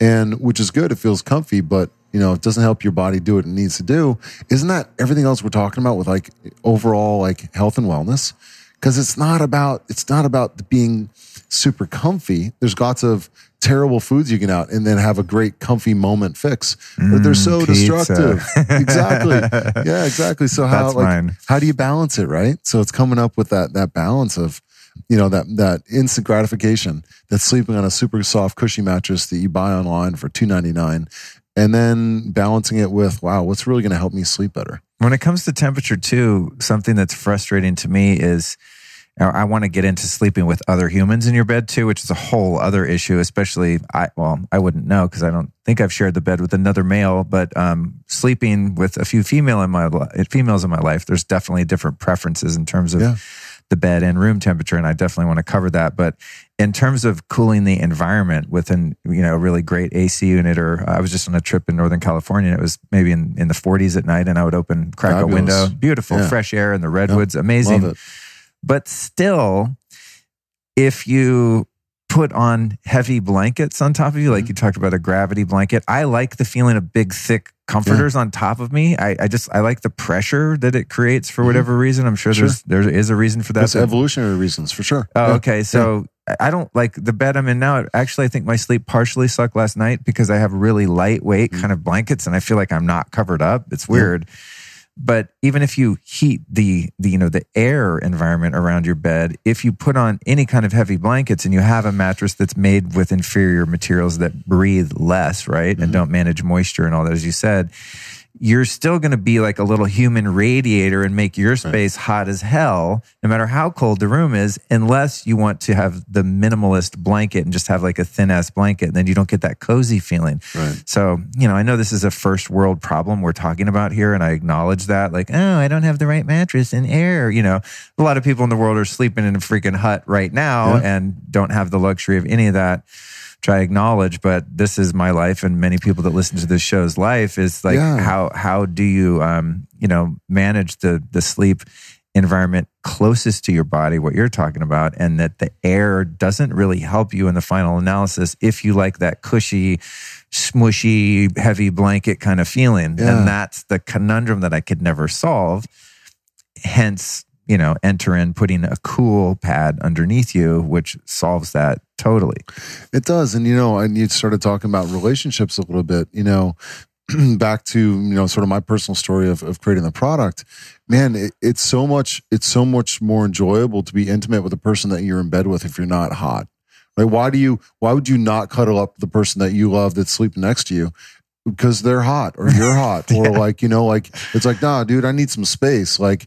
and which is good. It feels comfy, but you know, it doesn't help your body do what it needs to do. Isn't that everything else we're talking about with like overall like health and wellness? Because it's not about it's not about being super comfy. There's lots of terrible foods you can out and then have a great comfy moment fix. but they're so Mm, pizza. destructive. exactly. Yeah, exactly. So how That's like mine. how do you balance it, right? So it's coming up with that that balance of you know that that instant gratification that's sleeping on a super soft cushy mattress that you buy online for 2.99 and then balancing it with wow what's really going to help me sleep better When it comes to temperature, too, something that's frustrating to me is I want to get into sleeping with other humans in your bed too, which is a whole other issue. Especially, I well, I wouldn't know because I don't think I've shared the bed with another male. But um, sleeping with a few female in my li- females in my life, there's definitely different preferences in terms of Yeah. the bed and room temperature, and I definitely want to cover that. But in terms of cooling the environment with an you know a really great AC unit, or I was just on a trip in Northern California, and it was maybe in, in the 40s at night, and I would open crack Fabulous. a window, beautiful Yeah. fresh air in the redwoods, amazing. But still, if you put on heavy blankets on top of you, like you talked about a gravity blanket. I like the feeling of big, thick comforters on top of me. I, I just I like the pressure that it creates for whatever reason. I'm sure, Sure. there's there is a reason for that. That's but- evolutionary reasons for sure. Oh, Yeah. okay. So I don't like the bed I'm in now. Actually, I think my sleep partially sucked last night because I have really lightweight Mm. kind of blankets and I feel like I'm not covered up. It's weird. But even if you heat the, the you know the air environment around your bed, if you put on any kind of heavy blankets and you have a mattress that's made with inferior materials that breathe less, right, Mm-hmm. and don't manage moisture and all that, as you said, you're still going to be like a little human radiator and make your space hot as hell, no matter how cold the room is, unless you want to have the minimalist blanket and just have like a thin ass blanket. And then you don't get that cozy feeling. Right. So, you know, I know this is a first world problem we're talking about here, and I acknowledge that. Like, oh, I don't have the right mattress and air. You know, a lot of people in the world are sleeping in a freaking hut right now Yeah. and don't have the luxury of any of that. I acknowledge, but this is my life, and many people that listen to this show's life is like Yeah. how how do you um you know manage the the sleep environment closest to your body, what you're talking about, and that the air doesn't really help you in the final analysis if you like that cushy, smushy, heavy blanket kind of feeling. Yeah. And that's the conundrum that I could never solve. Hence, you know, enter in putting a cool pad underneath you, which solves that totally. It does. And, you know, and you started talking about relationships a little bit, you know, back to, you know, sort of my personal story of, of creating the product, man, it, it's so much, it's so much more enjoyable to be intimate with the person that you're in bed with if you're not hot. Like, why do you, why would you not cuddle up the person that you love that's sleeping next to you? Because they're hot or you're hot or like, you know, like it's like, nah, dude, I need some space. Like,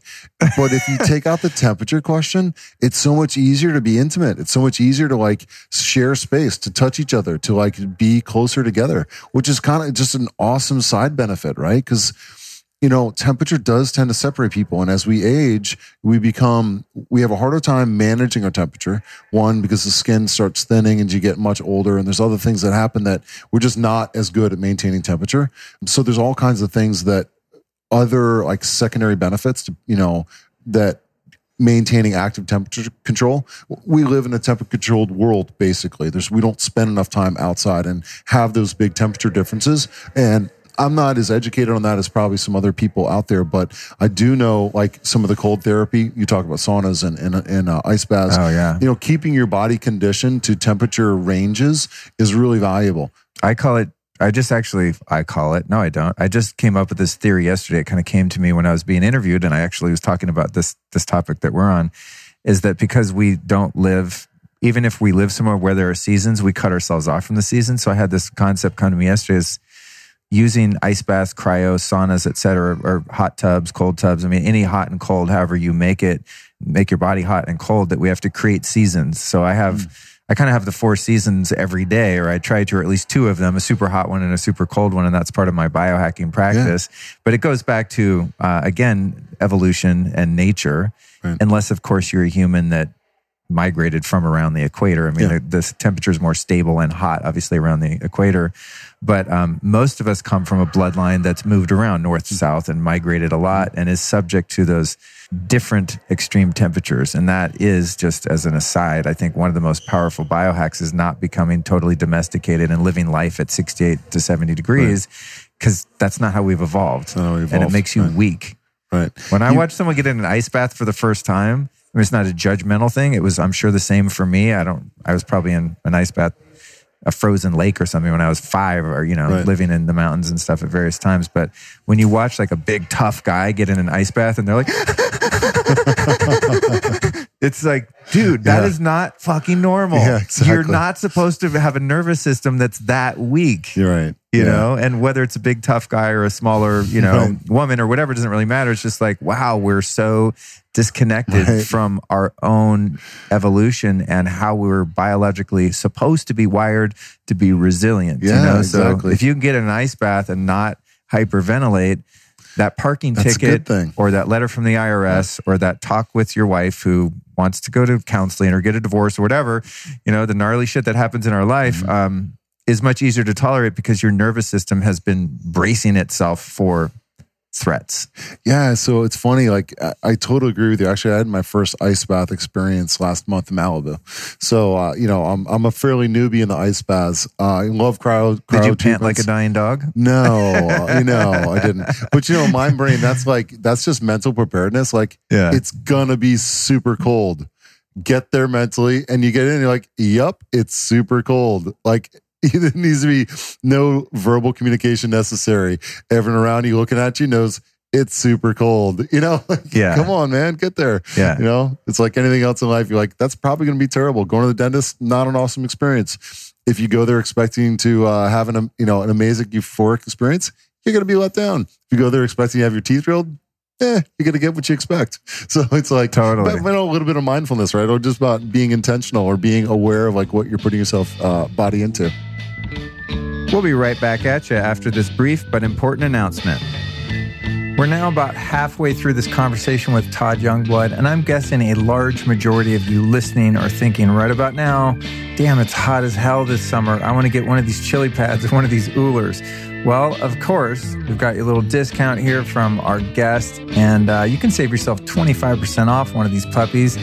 but if you take out the temperature question, it's so much easier to be intimate. It's so much easier to like share space, to touch each other, to like be closer together, which is kind of just an awesome side benefit, right? Because you know, temperature does tend to separate people. And as we age, we become, we have a harder time managing our temperature. One, because the skin starts thinning and you get much older. And there's other things that happen that we're just not as good at maintaining temperature. So there's all kinds of things that other like secondary benefits to, you know, that maintaining active temperature control. We live in a temperature controlled world, basically. There's, we don't spend enough time outside and have those big temperature differences. And I'm not as educated on that as probably some other people out there, but I do know like some of the cold therapy. You talk about saunas and, and, and uh, ice baths. Oh, yeah. You know, keeping your body conditioned to temperature ranges is really valuable. I call it. I just actually, I call it. No, I don't. I just came up with this theory yesterday. It kind of came to me when I was being interviewed, and I actually was talking about this this topic that we're on. Is that because we don't live, even if we live somewhere where there are seasons, we cut ourselves off from the season. So I had this concept come to me yesterday: is using ice baths, cryo, saunas, et cetera, or hot tubs, cold tubs. I mean, any hot and cold, however you make it, make your body hot and cold, that we have to create seasons. So I have, I kind of have the four seasons every day, or I try to, or at least two of them, a super hot one and a super cold one. And that's part of my biohacking practice. But it goes back to, uh, again, evolution and nature. Right. Unless, of course, you're a human that migrated from around the equator. I mean, Yeah. the, the temperature is more stable and hot, obviously, around the equator. But um, most of us come from a bloodline that's moved around north to south and migrated a lot and is subject to those different extreme temperatures. And that is just as an aside, I think one of the most powerful biohacks is not becoming totally domesticated and living life at 68 to 70 degrees because that's not how we've evolved. how we And it makes you right. weak. Right. When I You- watch someone get in an ice bath for the first time, I mean, it's not a judgmental thing. It was, I'm sure, the same for me. I don't. I was probably in an ice bath, a frozen lake or something when I was five, or you know, Right. living in the mountains and stuff at various times. But when you watch like a big tough guy get in an ice bath and they're like, it's like, dude, that is Yeah. not fucking normal. Yeah, exactly. You're not supposed to have a nervous system that's that weak You're right. You Yeah. know and whether it's a big tough guy or a smaller you know Right. woman or whatever doesn't really matter it's just like wow we're so disconnected Right. from our own evolution and how we're biologically supposed to be wired to be resilient you Yeah, know so exactly. if you can get an ice bath and not hyperventilate that parking That's ticket or that letter from the IRS or that talk with your wife who wants to go to counseling or get a divorce or whatever, you know, the gnarly shit that happens in our life Mm-hmm. um, is much easier to tolerate because your nervous system has been bracing itself for threats. Yeah, so it's funny. Like I, I, totally agree with you. Actually, I had my first ice bath experience last month in Malibu. So uh, you know, I'm I'm a fairly newbie in the ice baths. Uh, I love cryo. cryo Did you pant like a dying dog? No, you know, I didn't. But you know, my brain. That's like that's just mental preparedness. Like, yeah. it's gonna be super cold. Get there mentally, and you get in. You're like, "Yep, it's super cold." Like there needs to be no verbal communication necessary. Everyone around you looking at you knows it's super cold. You know, yeah. come on, man, get there. Yeah. You know, it's like anything else in life. You're like, that's probably going to be terrible. Going to the dentist, not an awesome experience. If you go there expecting to uh, have an, you know, an amazing euphoric experience, you're going to be let down. If you go there expecting to have your teeth drilled, eh, you're going to get what you expect. So it's like totally but, but a little bit of mindfulness, right? Or just about being intentional or being aware of like what you're putting yourself uh, body into. We'll be right back at you after this brief but important announcement. We're now about halfway through this conversation with Todd Youngblood, and I'm guessing a large majority of you listening are thinking right about now, damn, it's hot as hell this summer. I want to get one of these chiliPADs or one of these OOLERs. Well, of course, we've got your little discount here from our guest, and uh, you can save yourself 25% off one of these puppies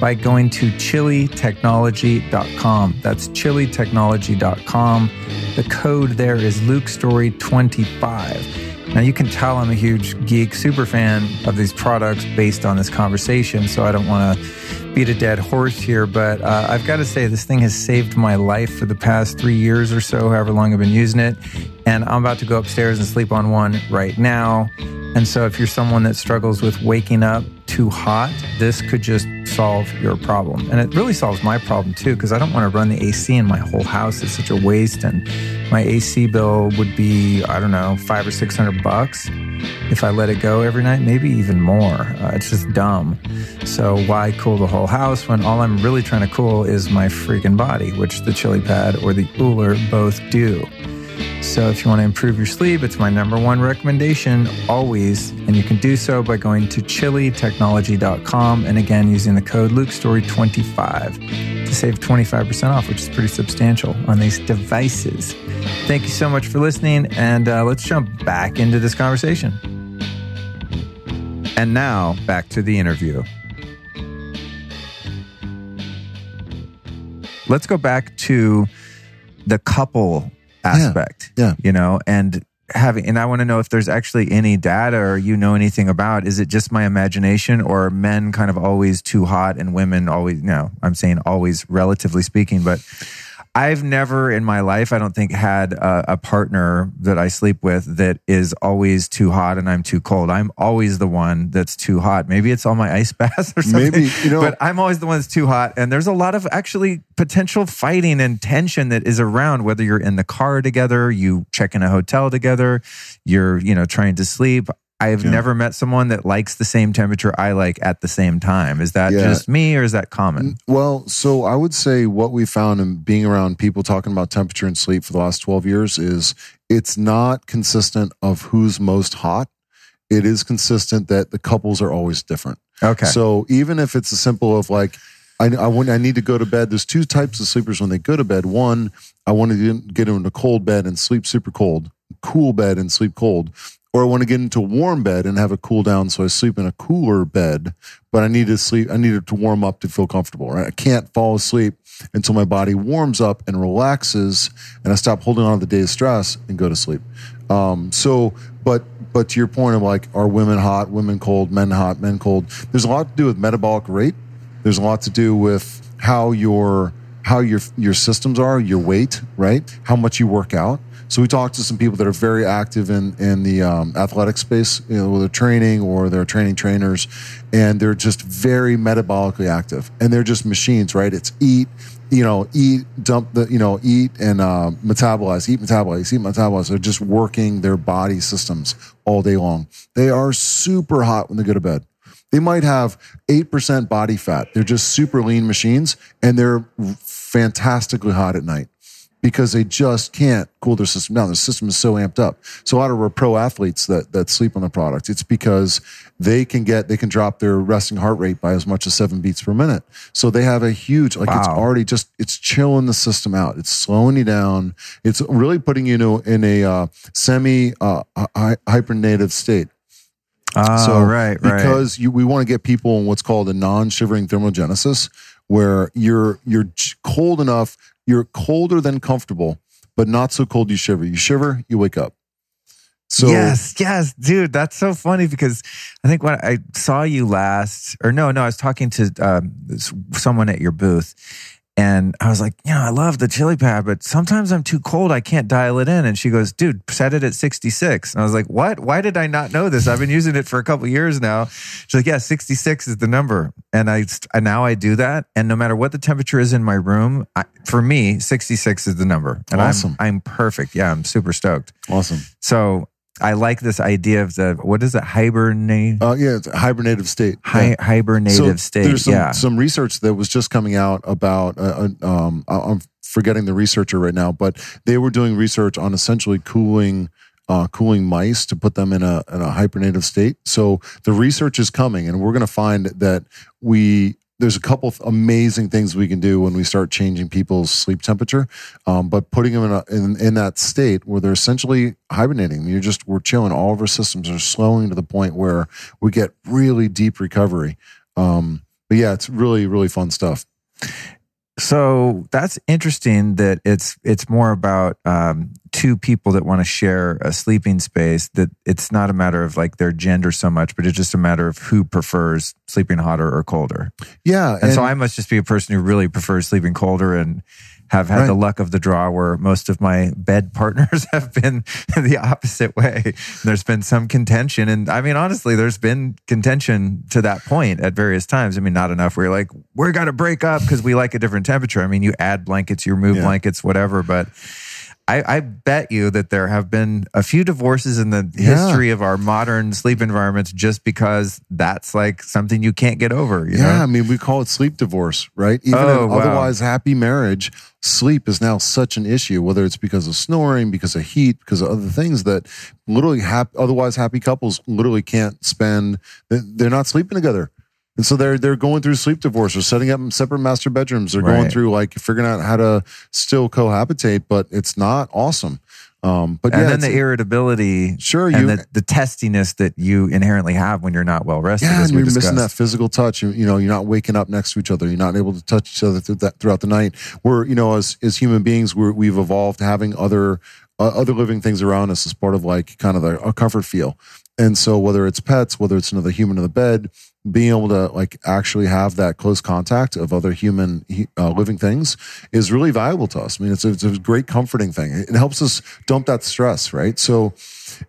by going to chilitechnology.com. That's chilitechnology.com. The code there is LukeStorey25. Now, you can tell I'm a huge geek, super fan of these products based on this conversation, so I don't want to beat a dead horse here, but uh, I've got to say, this thing has saved my life for the past three years or so, however long I've been using it. And I'm about to go upstairs and sleep on one right now. And so, if you're someone that struggles with waking up too hot, this could just solve your problem. And it really solves my problem too, because I don't want to run the AC in my whole house. It's such a waste. And my AC bill would be, I don't know, five or 600 bucks if I let it go every night, maybe even more. Uh, it's just dumb. So, why cool the whole house when all I'm really trying to cool is my freaking body, which the chiliPAD or the OOLER both do. So, if you want to improve your sleep, it's my number one recommendation always. And you can do so by going to chilitechnology.com and again using the code LukeStorey25 to save 25% off, which is pretty substantial on these devices. Thank you so much for listening, and uh, let's jump back into this conversation. And now, back to the interview. Let's go back to the couple aspect. Yeah. yeah. You know, and having and I want to know if there's actually any data or you know anything about is it just my imagination or men kind of always too hot and women always no, I'm saying always relatively speaking, but I've never in my life, I don't think, had a, a, partner that I sleep with that is always too hot and I'm too cold. I'm always the one that's too hot. Maybe it's all my ice baths or something. Maybe, you know, but I'm always the one that's too hot. And there's a lot of actually potential fighting and tension that is around whether you're in the car together, you check in a hotel together, you're, you know, trying to sleep. I've yeah. never met someone that likes the same temperature I like at the same time. Is that yeah. just me or is that common? Well, so I would say what we found in being around people talking about temperature and sleep for the last 12 years is it's not consistent of who's most hot. It is consistent that the couples are always different. Okay. So even if it's a simple of like, I, I, want, I need to go to bed. There's two types of sleepers when they go to bed. One, I want to get into a cold bed and sleep super cold, cool bed and sleep cold or I want to get into a warm bed and have a cool down, so I sleep in a cooler bed. But I need to sleep. I need it to warm up to feel comfortable. Right? I can't fall asleep until my body warms up and relaxes, and I stop holding on to the day's stress and go to sleep. Um, so, but but to your point of like, are women hot, women cold, men hot, men cold? There's a lot to do with metabolic rate. There's a lot to do with how your how your your systems are, your weight, right? How much you work out. So we talked to some people that are very active in in the um, athletic space, you know, they're training or they're training trainers, and they're just very metabolically active, and they're just machines, right? It's eat, you know, eat, dump the, you know, eat and uh, metabolize, eat, metabolize, eat, metabolize. They're just working their body systems all day long. They are super hot when they go to bed. They might have 8% body fat. They're just super lean machines and they're fantastically hot at night because they just can't cool their system down. The system is so amped up. So a lot of our pro athletes that that sleep on the product, it's because they can get they can drop their resting heart rate by as much as seven beats per minute. So they have a huge like wow. it's already just it's chilling the system out. It's slowing you down. It's really putting you in a, in a uh, semi uh, hibernative state. Oh, so right, right. because you, we want to get people in what's called a non-shivering thermogenesis, where you're you're cold enough, you're colder than comfortable, but not so cold you shiver. You shiver, you wake up. So yes, yes, dude, that's so funny because I think when I saw you last, or no, no, I was talking to um, someone at your booth, and I was like, you know, I love the chiliPAD, but sometimes I'm too cold, I can't dial it in. And she goes, dude, set it at 66. And I was like, what? Why did I not know this? I've been using it for a couple years now. She's like, yeah, 66 is the number, and I and now I do that, and no matter what the temperature is in my room, I, for me, 66 is the number, and Awesome. I'm I'm perfect. Yeah, I'm super stoked. awesome. So I like this idea of the what is it hibernate Uh, yeah, it's a hibernative state. hi, Yeah. hibernative So state? There's some, yeah, some research that was just coming out about. Uh, uh, um, I'm forgetting the researcher right now, but they were doing research on essentially cooling. Uh, cooling mice to put them in a in a hibernative state. So the research is coming, and we're going to find that we there's a couple amazing things we can do when we start changing people's sleep temperature. Um, but putting them in, a, in in that state where they're essentially hibernating, you're just we're chilling. All of our systems are slowing to the point where we get really deep recovery. Um, but yeah, it's really really fun stuff. So that's interesting that it's it's more about um, two people that want to share a sleeping space. That it's not a matter of like their gender so much, but it's just a matter of who prefers sleeping hotter or colder. Yeah, And, so I must just be a person who really prefers sleeping colder and have had the luck of the draw where most of my bed partners have been the opposite way. There's been some contention. And I mean, honestly, there's been contention to that point at various times. I mean, not enough where you're like, we're going to break up because we like a different temperature. I mean, you add blankets, you remove Yeah. blankets, whatever. But I, I bet you that there have been a few divorces in the Yeah. history of our modern sleep environments just because that's like something you can't get over. You yeah, know? I mean, we call it sleep divorce, right? Even Oh, in wow. otherwise happy marriage, sleep is now such an issue. Whether it's because of snoring, because of heat, because of other things that literally hap- otherwise happy couples literally can't spend. They're not sleeping together. And so they're they're going through sleep divorce or setting up separate master bedrooms. They're going through like figuring out how to still cohabitate, but it's not awesome. Um, but and yeah, then the irritability sure and you the, the testiness that you inherently have when you're not well rested. Yeah, and we you're missing that physical touch. You, you know, you're not waking up next to each other. You're not able to touch each other through that, throughout the night. We're, you know, as as human beings, we're, we've evolved having other uh, other living things around us as part of like kind of the, a comfort feel. And so, whether it's pets, whether it's another human in the bed, being able to like actually have that close contact of other human uh, living things is really valuable to us. I mean, it's a, it's a great comforting thing. It helps us dump that stress, right? So,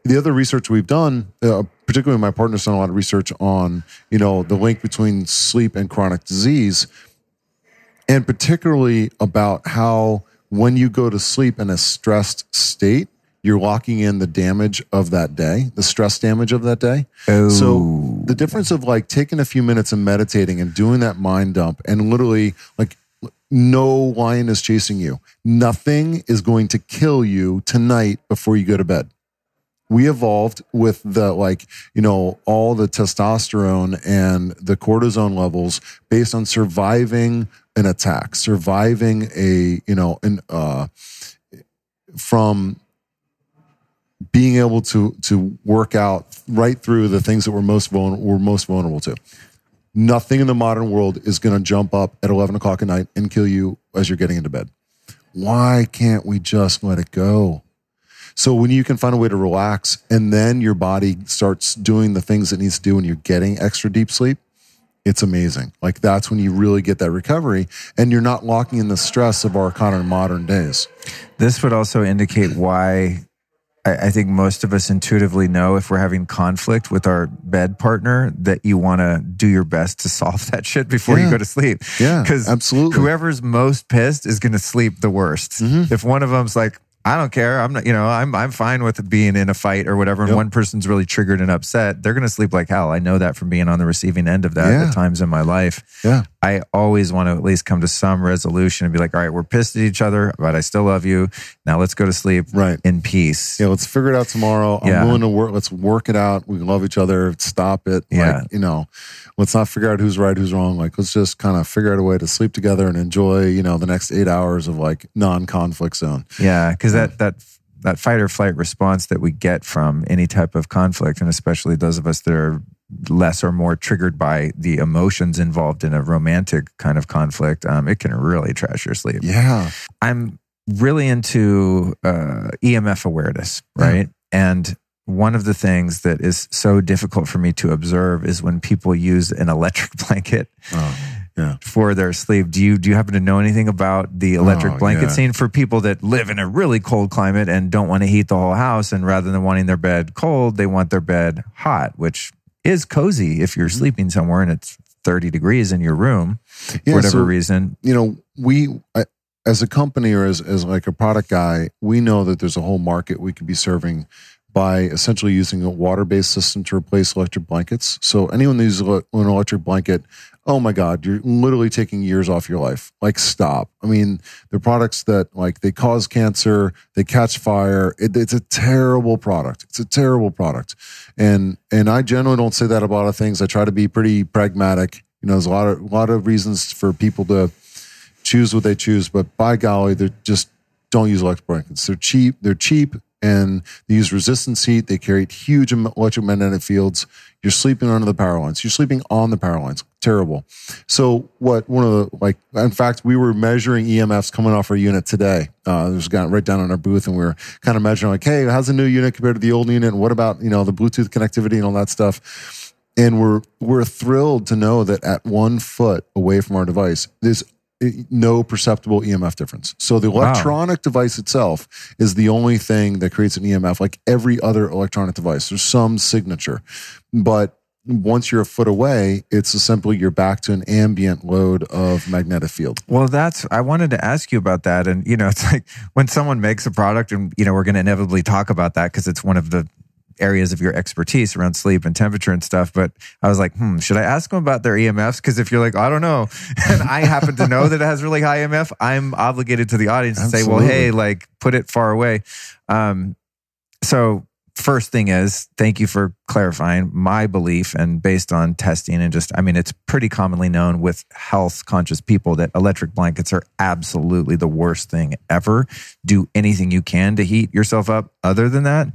the other research we've done, uh, particularly my partner's done a lot of research on, you know, the link between sleep and chronic disease, and particularly about how when you go to sleep in a stressed state, you're locking in the damage of that day, the stress damage of that day. Oh. So the difference of like taking a few minutes and meditating and doing that mind dump and literally like no lion is chasing you. Nothing is going to kill you tonight before you go to bed. We evolved with the like, you know, all the testosterone and the cortisone levels based on surviving an attack, surviving a, you know, an uh from being able to to work out right through the things that we're most vulnerable, we're most vulnerable to. Nothing in the modern world is going to jump up at eleven o'clock at night and kill you as you're getting into bed. Why can't we just let it go? So when you can find a way to relax and then your body starts doing the things it needs to do when you're getting extra deep sleep, it's amazing. Like that's when you really get that recovery and you're not locking in the stress of our kind of modern days. This would also indicate why I, I think most of us intuitively know if we're having conflict with our bed partner that you want to do your best to solve that shit before you go to sleep. Yeah, Because absolutely. Mm-hmm. whoever's most pissed is going to sleep the worst. If one of them's like, I don't care. I'm not, you know, I'm I'm fine with being in a fight or whatever. And Yep. one person's really triggered and upset. They're going to sleep like hell. I know that from being on the receiving end of that Yeah. at times in my life. Yeah. I always want to at least come to some resolution and be like, all right, we're pissed at each other, but I still love you. Now let's go to sleep Right. in peace. Yeah, let's figure it out tomorrow. I'm willing to work. Let's work it out. We love each other. Stop it. Yeah. Like, you know, let's not figure out who's right, who's wrong. Like, let's just kind of figure out a way to sleep together and enjoy, you know, the next eight hours of like non conflict zone. Yeah, because that that that fight or flight response that we get from any type of conflict, and especially those of us that are less or more triggered by the emotions involved in a romantic kind of conflict, um, it can really trash your sleep. Yeah. I'm really into uh, EMF awareness, right? And one of the things that is so difficult for me to observe is when people use an electric blanket Oh, yeah. for their sleep. Do you do you happen to know anything about the electric Oh, blanket yeah. scene for people that live in a really cold climate and don't want to heat the whole house and rather than wanting their bed cold, they want their bed hot, which is cozy if Mm-hmm. you're sleeping somewhere and it's 30 degrees in your room for whatever so- reason. you know, we I, as a company or as, as like a product guy, we know that there's a whole market we could be serving by essentially using a water-based system to replace electric blankets. So anyone that uses an electric blanket, oh my God, you're literally taking years off your life. Like stop. I mean, they're products that like they cause cancer, they catch fire. It, it's a terrible product. It's a terrible product. And and I generally don't say that about a lot of things. I try to be pretty pragmatic. You know, there's a lot of a lot of reasons for people to choose what they choose, but by golly, they're just don't use electric blankets. They're cheap. They're cheap and they use resistance heat. They carry huge electromagnetic fields. You're sleeping under the power lines. You're sleeping on the power lines. Terrible. So what one of the like in fact we were measuring EMFs coming off our unit today. Uh there's a guy right down in our booth and we were kind of measuring like, hey, how's the new unit compared to the old unit? And what about, you know, the Bluetooth connectivity and all that stuff? And we're we're thrilled to know that at one foot away from our device, eh, no perceptible EMF difference. So the Wow. electronic device itself is the only thing that creates an EMF, like every other electronic device. There's some signature, but once you're a foot away, it's simply you're back to an ambient load of magnetic field. Well, that's I wanted to ask you about that, and you know, it's like when someone makes a product, and you know, we're going to inevitably talk about that because it's one of the areas of your expertise around sleep and temperature and stuff. But I was like, hmm, should I ask them about their EMFs? Because if you're like, I don't know, and I happen to know that it has really high EMF, I'm obligated to the audience to say, well, hey, like put it far away. Um, so first thing is thank you for clarifying my belief and based on testing and just i mean it's pretty commonly known with health conscious people that electric blankets are absolutely the worst thing ever do anything you can to heat yourself up other than that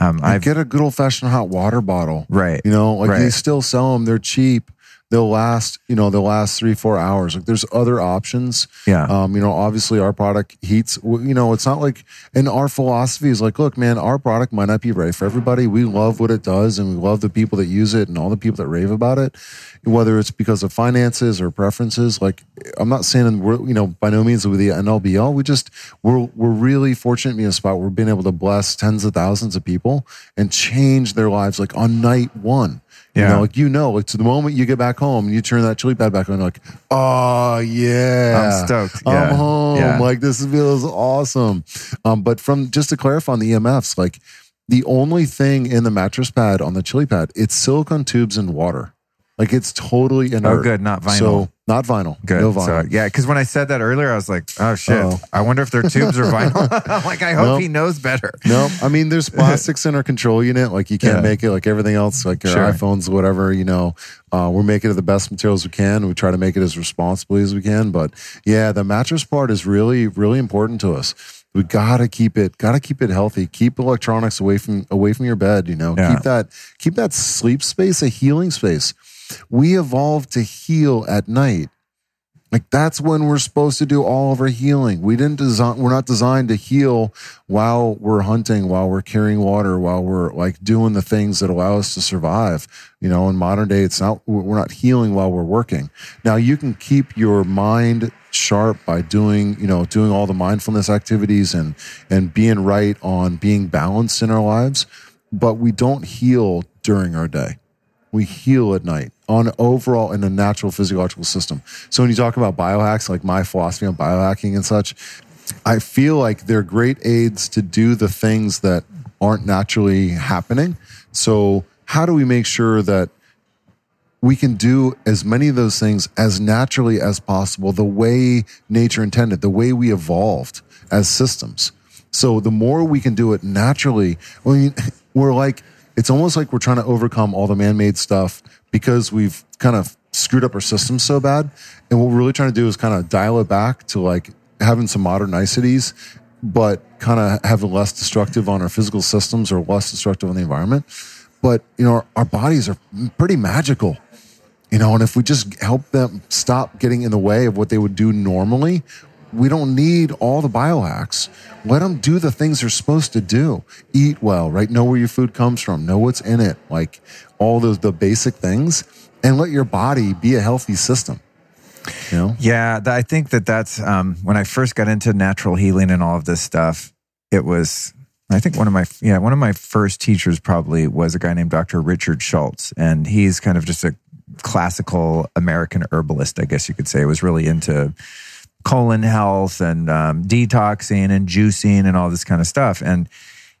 um, I get a good old fashioned hot water bottle. right You know, like Right. they still sell them. They're cheap. They'll last, you know, they'll last three, four hours. Like there's other options. yeah Um, you know, obviously our product heats, you know, it's not like, and our philosophy is like, look, man, our product might not be right for everybody. We love what it does and we love the people that use it and all the people that rave about it, whether it's because of finances or preferences. Like, I'm not saying we're, you know, by no means we the NLBL. We just, we're, we're really fortunate to be in a spot where we're being able to bless tens of thousands of people and change their lives like on night one. You Yeah. know, like you know, like to the moment you get back home and you turn that chiliPAD back on, like, oh yeah, I'm stoked. I'm Yeah. home. Yeah. Like this feels awesome. Um, but from just to clarify on the EMFs, like the only thing in the mattress pad on the chiliPAD, it's silicone tubes and water. Like it's totally inert. oh good not vinyl So not vinyl. Good. No So, yeah, because when I said that earlier, I was like, oh shit. Uh-oh. I wonder if they're tubes are vinyl. I'm like, I hope Nope. he knows better. No, I mean there's plastics in our control unit. Like you can't Yeah. make it like everything else, like our Sure. iPhones, whatever. You know, uh, we're making it the best materials we can. We try to make it as responsibly as we can. But yeah, the mattress part is really, really important to us. We gotta keep it, gotta keep it healthy. Keep electronics away from away from your bed. You know, Yeah. keep that keep that sleep space a healing space. We evolved to heal at night. Like that's when we're supposed to do all of our healing. We didn't design we're not designed to heal while we're hunting, while we're carrying water, while we're like doing the things that allow us to survive. You know, in modern day it's not we're not healing while we're working. Now you can keep your mind sharp by doing, you know, doing all the mindfulness activities and and being right on being balanced in our lives, but we don't heal during our day we heal at night on overall in a natural physiological system. So when you talk about biohacks, like my philosophy on biohacking and such, I feel like they're great aids to do the things that aren't naturally happening. So how do we make sure that we can do as many of those things as naturally as possible, the way nature intended, the way we evolved as systems. So the more we can do it naturally, I mean, we're like, it's almost like we're trying to overcome all the man-made stuff because we've kind of screwed up our system so bad. And what we're really trying to do is kind of dial it back to like having some modern niceties but kind of having less destructive on our physical systems or less destructive on the environment. But you know, our, our bodies are pretty magical. You know, and if we just help them stop getting in the way of what they would do normally, we don't need all the biohacks. Let them do the things they're supposed to do. Eat well, right? Know where your food comes from. Know what's in it. Like all those the basic things, and let your body be a healthy system. You know? Yeah, I think that that's um, when I first got into natural healing and all of this stuff. It was, I think one of my yeah one of my first teachers probably was a guy named Dr. Richard Schulze, and he's kind of just a classical American herbalist, I guess you could say. Was really into colon health and um, detoxing and juicing and all this kind of stuff, and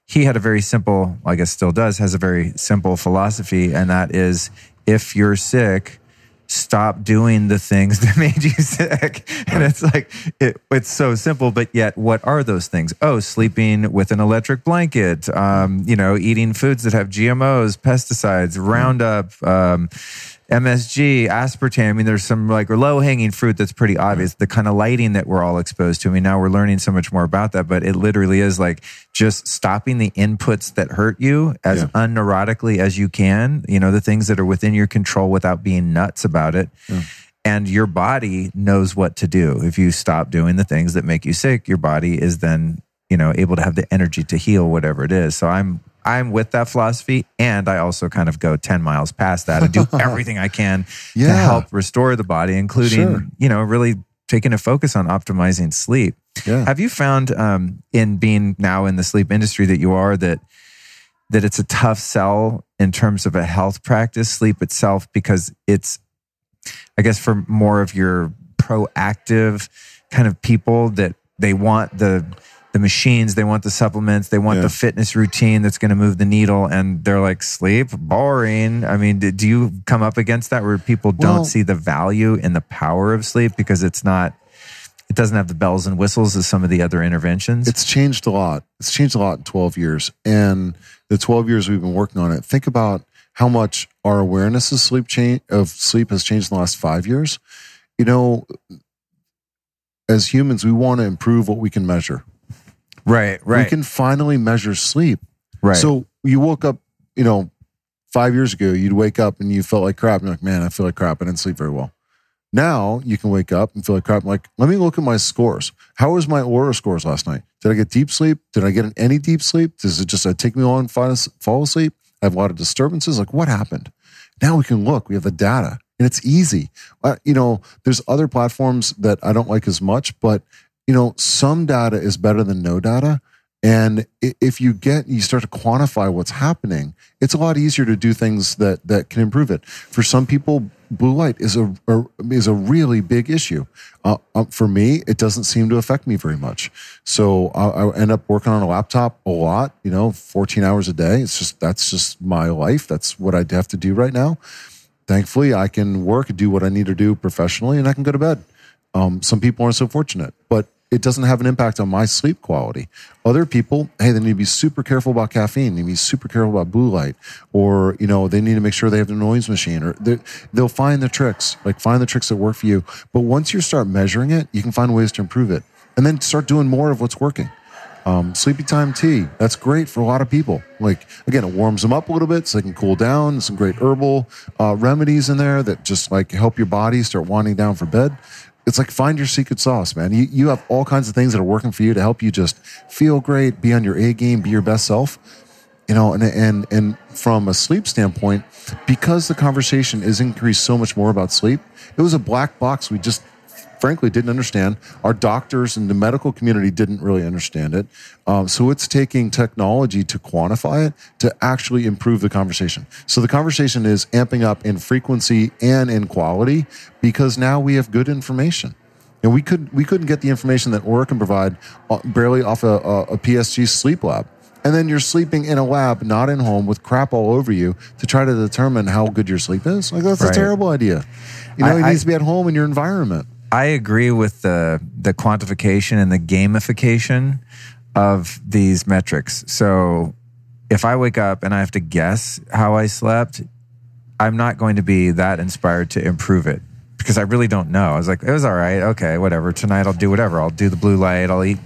he had a very simple, I guess still does, has a very simple philosophy, and that is if you're sick, stop doing the things that made you sick. And it's like, it, it's so simple, but yet what are those things? Oh, sleeping with an electric blanket, um, you know, eating foods that have GMOs, pesticides, Roundup, um, MSG, aspartame. I mean, there's some like low hanging fruit that's pretty obvious. The kind of lighting that we're all exposed to. I mean, now we're learning so much more about that, but it literally is like just stopping the inputs that hurt you as Yeah. unneurotically as you can. You know, the things that are within your control without being nuts about it. And your body knows what to do. If you stop doing the things that make you sick, your body is then, you know, able to have the energy to heal whatever it is. So I'm I'm with that philosophy and I also kind of go 10 miles past that and do everything I can to help restore the body, including, Sure. you know, really taking a focus on optimizing sleep. Yeah. Have you found um, in being now in the sleep industry that you are that that it's a tough sell in terms of a health practice, sleep itself, because it's, I guess, for more of your proactive kind of people that they want the the machines, they want the supplements, they want Yeah. the fitness routine that's going to move the needle, and they're like sleep boring. I mean, do do you come up against that where people Well- don't see the value in the power of sleep because it's not, it doesn't have the bells and whistles as some of the other interventions? It's changed a lot. It's changed a lot in 12 years. And the 12 years we've been working on it, think about how much our awareness of sleep change of sleep has changed in the last five years. You know, as humans, we want to improve what we can measure. Right, right, We can finally measure sleep. right. So you woke up, you know, five years ago, you'd wake up and you felt like crap. And you're like, man, I feel like crap. I didn't sleep very well. Now you can wake up and feel like crap. I'm like, let me look at my scores. How was my Oura scores last night? Did I get deep sleep? Did I get any deep sleep? Does it just uh, take me long to fall fall asleep? I have a lot of disturbances. Like, what happened? Now we can look. We have the data, and it's easy. Uh, you know, there's other platforms that I don't like as much, but you know, some data is better than no data. And if you get, you start to quantify what's happening, it's a lot easier to do things that that can improve it. For some people, blue light is a, a is a really big issue. Uh, uh, for me, it doesn't seem to affect me very much. So I, I end up working on a laptop a lot. You know, 14 hours a day. It's just that's just my life. That's what I have to do right now. Thankfully, I can work, do what I need to do professionally, and I can go to bed. Um, some people aren't so fortunate, but it doesn't have an impact on my sleep quality. Other people, hey, they need to be super careful about caffeine. They need to be super careful about blue light, or you know, they need to make sure they have the noise machine, or they- they'll find the tricks, like find the tricks that work for you. But once you start measuring it, you can find ways to improve it, and then start doing more of what's working. Um, sleepy time tea, that's great for a lot of people. Like, again, it warms them up a little bit so they can cool down. Some great herbal uh, remedies in there that just like help your body start winding down for bed. It's like find your secret sauce, man. You, you have all kinds of things that are working for you to help you just feel great, be on your A game, be your best self you know and and and from a sleep standpoint because the conversation is increased so much more about sleep it was a black box we just frankly didn't understand our doctors and the medical community didn't really understand it um, so it's taking technology to quantify it to actually improve the conversation so the conversation is amping up in frequency and in quality because now we have good information and we could we couldn't get the information that Oura can provide uh, barely off a, a, a PSG sleep lab. And then you're sleeping in a lab, not in home, with crap all over you to try to determine how good your sleep is. Like that's Right. a terrible idea. You know, I- it I- needs to be at home in your environment. I agree with the the quantification and the gamification of these metrics. So if I wake up and I have to guess how I slept, I'm not going to be that inspired to improve it because I really don't know. I was like, it was all right. Okay, whatever. Tonight I'll do whatever. I'll do the blue light. I'll eat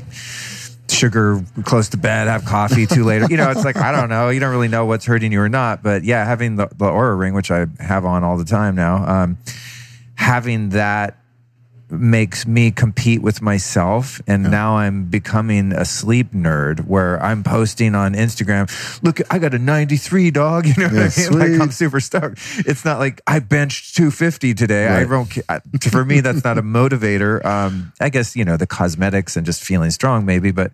sugar close to bed, have coffee too later. You know, it's like I don't know. You don't really know what's hurting you or not. But yeah, having the, the Oura ring, which I have on all the time now, um, having that makes me compete with myself and yeah. now i'm becoming a sleep nerd where i'm posting on instagram look i got a 93 dog you know yeah, what i mean sweet. like i'm super stoked it's not like i benched 250 today right. i don't for me that's not a motivator um, i guess you know the cosmetics and just feeling strong maybe but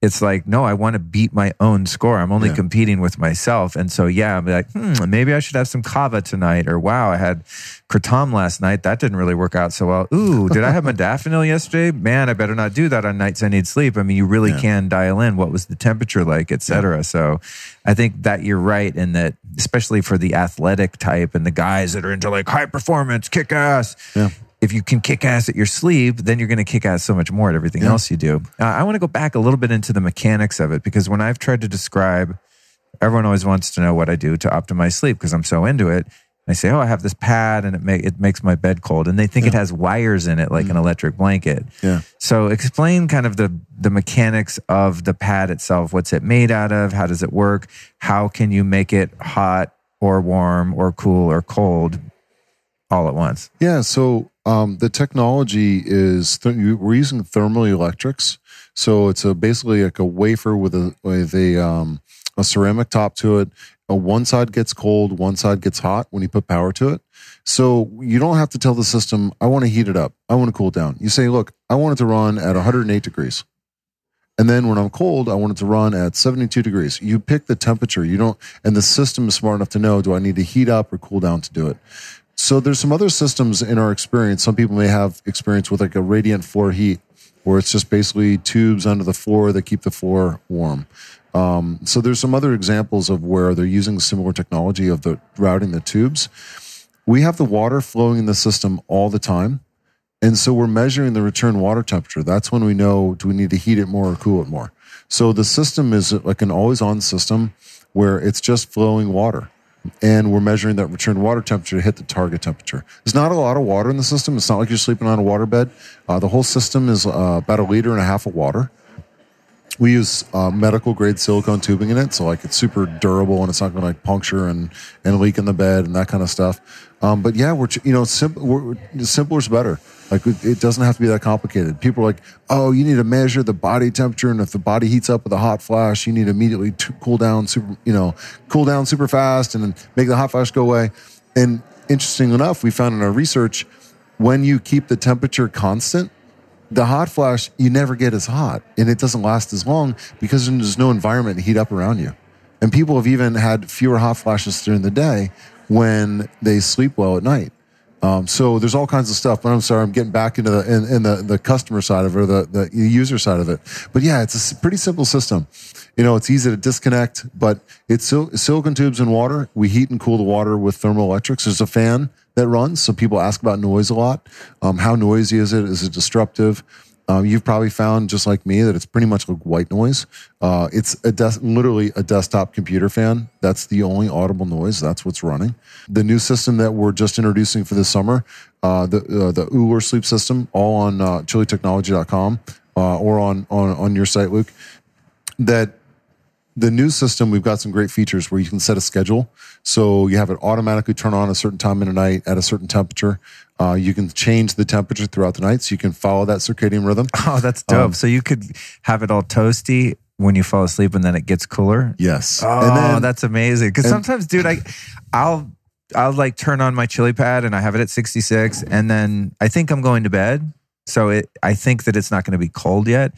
it's like, no, I want to beat my own score. I'm only yeah. competing with myself. And so, yeah, I'm like, hmm, maybe I should have some kava tonight. Or, wow, I had kratom last night. That didn't really work out so well. Ooh, did I have modafinil yesterday? Man, I better not do that on nights I need sleep. I mean, you really yeah. can dial in what was the temperature like, et cetera. Yeah. So I think that you're right in that, especially for the athletic type and the guys that are into like high performance, kick ass. If you can kick ass at your sleep, then you're going to kick ass so much more at everything yeah. else you do. Uh, I want to go back a little bit into the mechanics of it because when I've tried to describe, everyone always wants to know what I do to optimize sleep because I'm so into it. I say, "Oh, I have this pad, and it make, it makes my bed cold," and they think yeah. it has wires in it, like mm. an electric blanket. Yeah. So, explain kind of the the mechanics of the pad itself. What's it made out of? How does it work? How can you make it hot or warm or cool or cold all at once? Yeah. So um, the technology is th- we're using thermal electrics, so it's a basically like a wafer with a with a um, a ceramic top to it. A one side gets cold, one side gets hot when you put power to it. So you don't have to tell the system, I want to heat it up. I want to cool down. You say, look, I want it to run at 108 degrees. And then when I'm cold, I want it to run at 72 degrees. You pick the temperature. You don't, and the system is smart enough to know, do I need to heat up or cool down to do it? So there's some other systems in our experience. Some people may have experience with like a radiant floor heat, where it's just basically tubes under the floor that keep the floor warm. Um, so there's some other examples of where they're using similar technology of the routing the tubes. We have the water flowing in the system all the time. And so we're measuring the return water temperature. That's when we know do we need to heat it more or cool it more. So the system is like an always on system where it's just flowing water and we're measuring that return water temperature to hit the target temperature. There's not a lot of water in the system. It's not like you're sleeping on a water bed. Uh, the whole system is uh, about a liter and a half of water. We use uh, medical grade silicone tubing in it, so like it's super durable and it's not going to like puncture and and leak in the bed and that kind of stuff. Um, but yeah, we're you know simple. We're, simpler is better. Like it doesn't have to be that complicated. People are like, oh, you need to measure the body temperature, and if the body heats up with a hot flash, you need to immediately cool down super, you know, cool down super fast, and make the hot flash go away. And interesting enough, we found in our research, when you keep the temperature constant, the hot flash you never get as hot, and it doesn't last as long because there's no environment to heat up around you. And people have even had fewer hot flashes during the day when they sleep well at night. Um, so there's all kinds of stuff, but I'm sorry, I'm getting back into the in, in, the the customer side of it or the the user side of it. But yeah, it's a pretty simple system. You know, it's easy to disconnect, but it's sil- silicon tubes and water. We heat and cool the water with thermoelectrics. There's a fan that runs, so people ask about noise a lot. Um, how noisy is it? Is it disruptive? Um, you've probably found, just like me, that it's pretty much like white noise. Uh, it's a des- literally a desktop computer fan. That's the only audible noise. That's what's running. The new system that we're just introducing for this summer, uh, the uh, the OOLER sleep system, all on uh, chilitechnology.com uh, or on, on on your site, Luke. That the new system, we've got some great features where you can set a schedule. So you have it automatically turn on a certain time in the night at a certain temperature. Uh, you can change the temperature throughout the night, so you can follow that circadian rhythm. Oh, that's dope! Um, so you could have it all toasty when you fall asleep, and then it gets cooler. Yes. Oh, then, that's amazing. Because sometimes, dude, I, I'll I'll like turn on my chiliPAD and I have it at 66, and then I think I'm going to bed. So it, I think that it's not going to be cold yet.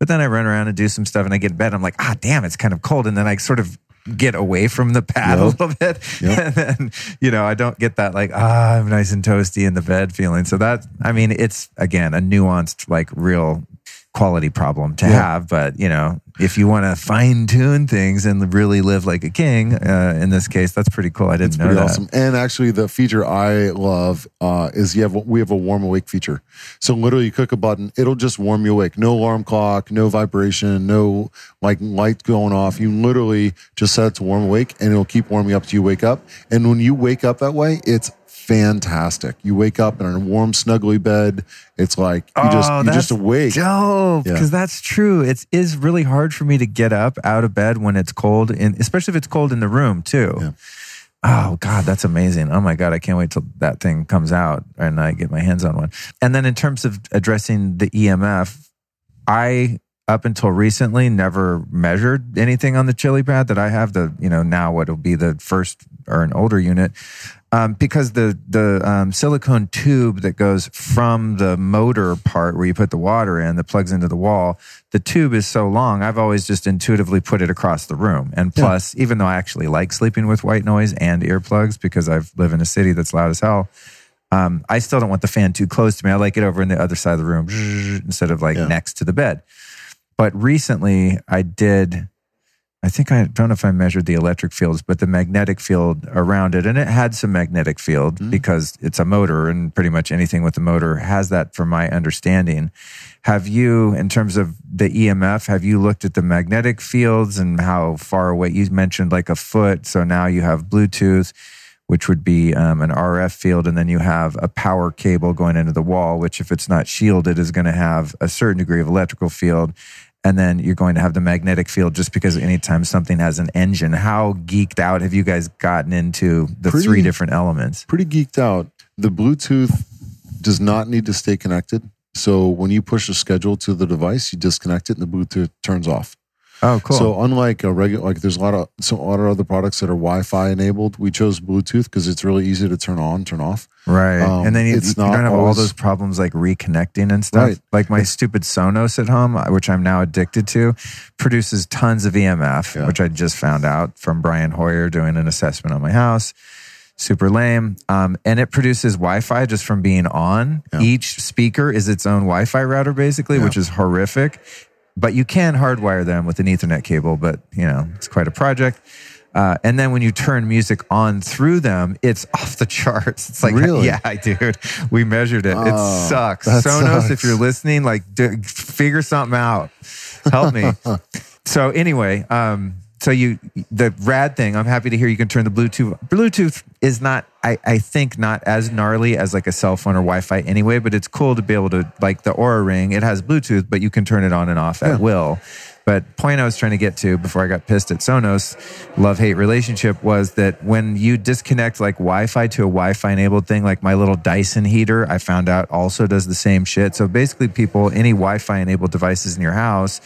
But then I run around and do some stuff and I get in bed. I'm like, ah, damn, it's kind of cold. And then I sort of get away from the pad yep. a little bit. Yep. And then, you know, I don't get that like, ah, I'm nice and toasty in the bed feeling. So that, I mean, it's again, a nuanced, like real quality problem to yeah. have. But you know, if you want to fine tune things and really live like a king, uh, in this case, that's pretty cool. I didn't it's know that. Awesome. And actually, the feature I love uh, is you have we have a warm awake feature. So literally, you click a button, it'll just warm you awake. No alarm clock, no vibration, no like light going off. You literally just set it to warm awake, and it'll keep warming up till you wake up. And when you wake up that way, it's fantastic. You wake up in a warm, snuggly bed. It's like you just Oh, you just awake. Dope, Yeah. because that's true. It is really hard for me to get up out of bed when it's cold, and especially if it's cold in the room too. Yeah. Oh God, that's amazing! Oh my God, I can't wait till that thing comes out and I get my hands on one. And then in terms of addressing the EMF, I up until recently never measured anything on the chiliPAD that I have. The you know now what will be the first or an older unit um, because the the um, silicone tube that goes from the motor part where you put the water in that plugs into the wall, the tube is so long. I've always just intuitively put it across the room. And plus, even though I actually like sleeping with white noise and earplugs because I live in a city that's loud as hell. Um, I still don't want the fan too close to me. I like it over in the other side of the room instead of like Yeah. next to the bed. But recently I did, I think I don't know if I measured the electric fields, but the magnetic field around it. And it had some magnetic field because it's a motor and pretty much anything with a motor has that from my understanding. Have you, in terms of the EMF, have you looked at the magnetic fields and how far away you mentioned like a foot? So now you have Bluetooth which would be um, an RF field, and then you have a power cable going into the wall, which, if it's not shielded, is going to have a certain degree of electrical field. And then you're going to have the magnetic field just because anytime something has an engine, how geeked out have you guys gotten into the Pretty- three different elements? Pretty geeked out. The Bluetooth does not need to stay connected. So when you push a schedule to the device, you disconnect it and the Bluetooth turns off. Oh, cool. So unlike a regular, like there's a lot of so a lot of other products that are Wi-Fi enabled. We chose Bluetooth because it's really easy to turn on, turn off. right. um, and then you, you don't have all those problems like reconnecting and stuff. Right. Like my stupid Sonos at home, uh, which I'm now addicted to, produces tons of EMF, Yeah. which I just found out from Brian Hoyer doing an assessment on my house. Super lame. Um, and it produces Wi Fi just from being on. Yeah. Each speaker is its own Wi Fi router, basically, Yeah. which is horrific. But you can hardwire them with an Ethernet cable, but you know, it's quite a project. Uh, and then when you turn music on through them, it's off the charts. It's like, Really? yeah, dude, we measured it. Oh, it sucks. Sonos, sucks. if you're listening, like, d- figure something out. Help me. so anyway, um, so you the rad thing. I'm happy to hear you can turn the Bluetooth. Bluetooth is not, I, I think, not as gnarly as like a cell phone or Wi-Fi anyway. But it's cool to be able to like the Oura Ring. It has Bluetooth, but you can turn it on and off at Yeah. will. But point I was trying to get to before I got pissed at Sonos, love hate relationship was that when you disconnect like Wi-Fi to a Wi-Fi enabled thing, like my little Dyson heater, I found out also does the same shit. So basically, people any Wi-Fi enabled devices in your house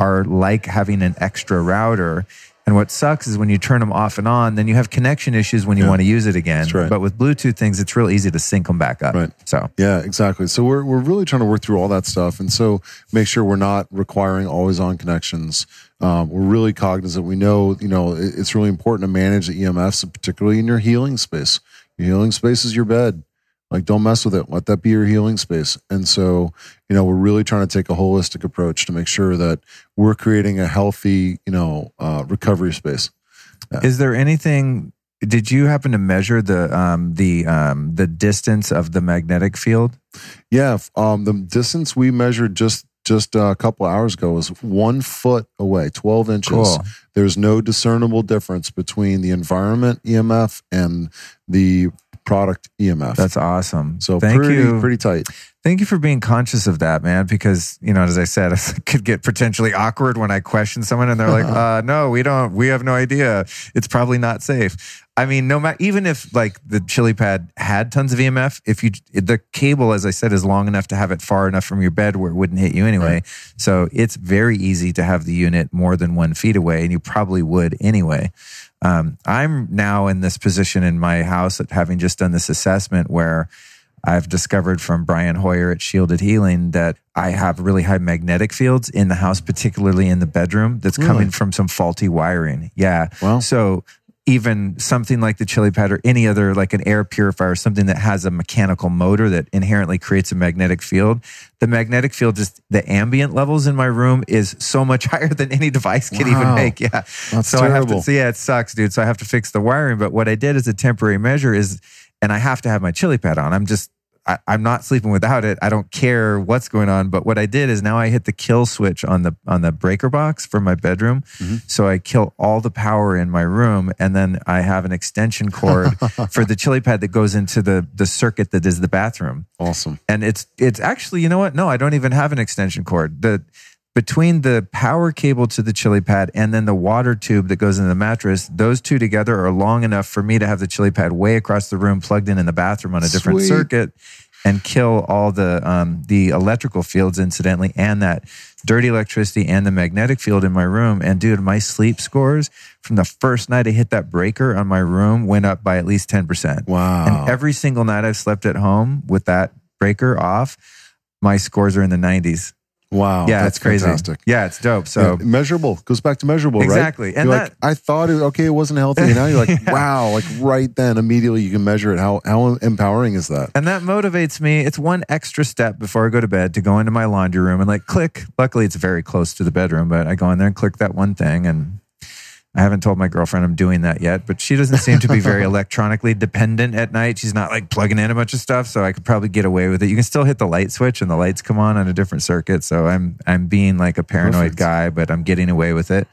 are like having an extra router. And what sucks is when you turn them off and on, then you have connection issues when you want to use it again. Right. But with Bluetooth things, it's real easy to sync them back up. Right. So Yeah, exactly. So we're we're really trying to work through all that stuff, and so make sure we're not requiring always on connections. Um, we're really cognizant. We know, you know, it- it's really important to manage the EMFs, particularly in your healing space. Your healing space is your bed. Like, don't mess with it. Let that be your healing space. And so, you know, we're really trying to take a holistic approach to make sure that we're creating a healthy, you know, uh, recovery space. Is there anything? Did you happen to measure the um, the um, the distance of the magnetic field? Yeah, um, the distance we measured just just a couple hours ago was one foot away, twelve inches. Cool. There's no discernible difference between the environment EMF and the product EMF. That's awesome. so thank pretty you, pretty tight. thank you for being conscious of that, man. Because you know, as I said, it could get potentially awkward when I question someone and they're like, uh, "No, we don't. We have no idea. It's probably not safe." I mean, no matter even if like the chiliPAD had tons of EMF, if you the cable, as I said, is long enough to have it far enough from your bed where it wouldn't hit you anyway. So it's very easy to have the unit more than one feet away, and you probably would anyway. Um, I'm now in this position in my house at having just done this assessment where I've discovered from Brian Hoyer at Shielded Healing that I have really high magnetic fields in the house, particularly in the bedroom, that's Really? coming from some faulty wiring. Yeah. Wow. So even something like the chiliPAD or any other like an air purifier something that has a mechanical motor that inherently creates a magnetic field the magnetic field just the ambient levels in my room is so much higher than any device can even make. Yeah. That's so i have terrible. to so yeah it sucks dude. So i have to fix the wiring but what i did as a temporary measure is and i have to have my chiliPAD on. I'm just I, I'm not sleeping without it. I don't care what's going on. But what I did is now I hit the kill switch on the on the breaker box for my bedroom. Mm-hmm. So I kill all the power in my room, and then I have an extension cord for the chiliPAD that goes into the the circuit that is the bathroom. Awesome. And it's it's actually you know what? No, I don't even have an extension cord. The between the power cable to the chiliPAD and then the water tube that goes into the mattress, those two together are long enough for me to have the chiliPAD way across the room plugged in in the bathroom on a different Sweet. circuit and kill all the um, the electrical fields incidentally and that dirty electricity and the magnetic field in my room and dude my sleep scores from the first night I hit that breaker on my room went up by at least 10%. Wow. And every single night I've slept at home with that breaker off, my scores are in the 90s. Wow. yeah, that's it's crazy. Fantastic. Yeah, it's dope. So Yeah, measurable goes back to measurable, Exactly. right? Exactly. And you're that- like, I thought it okay, it wasn't healthy. And now you're like, wow, like right then, immediately you can measure it. How how empowering is that? And that motivates me. It's one extra step before I go to bed to go into my laundry room and like click. Luckily, it's very close to the bedroom, but I go in there and click that one thing. And I haven't told my girlfriend I'm doing that yet, but she doesn't seem to be very electronically dependent at night. She's not like plugging in a bunch of stuff, so I could probably get away with it. You can still hit the light switch and the lights come on on a different circuit. So I'm I'm being like a paranoid Perfect. guy, but I'm getting away with it.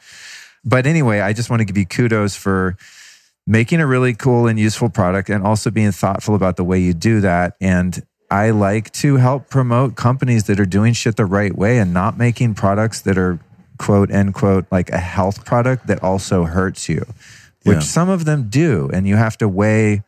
But anyway, I just want to give you kudos for making a really cool and useful product and also being thoughtful about the way you do that. And I like to help promote companies that are doing shit the right way and not making products that are quote end quote like a health product that also hurts you, which Yeah. some of them do. And you have to weigh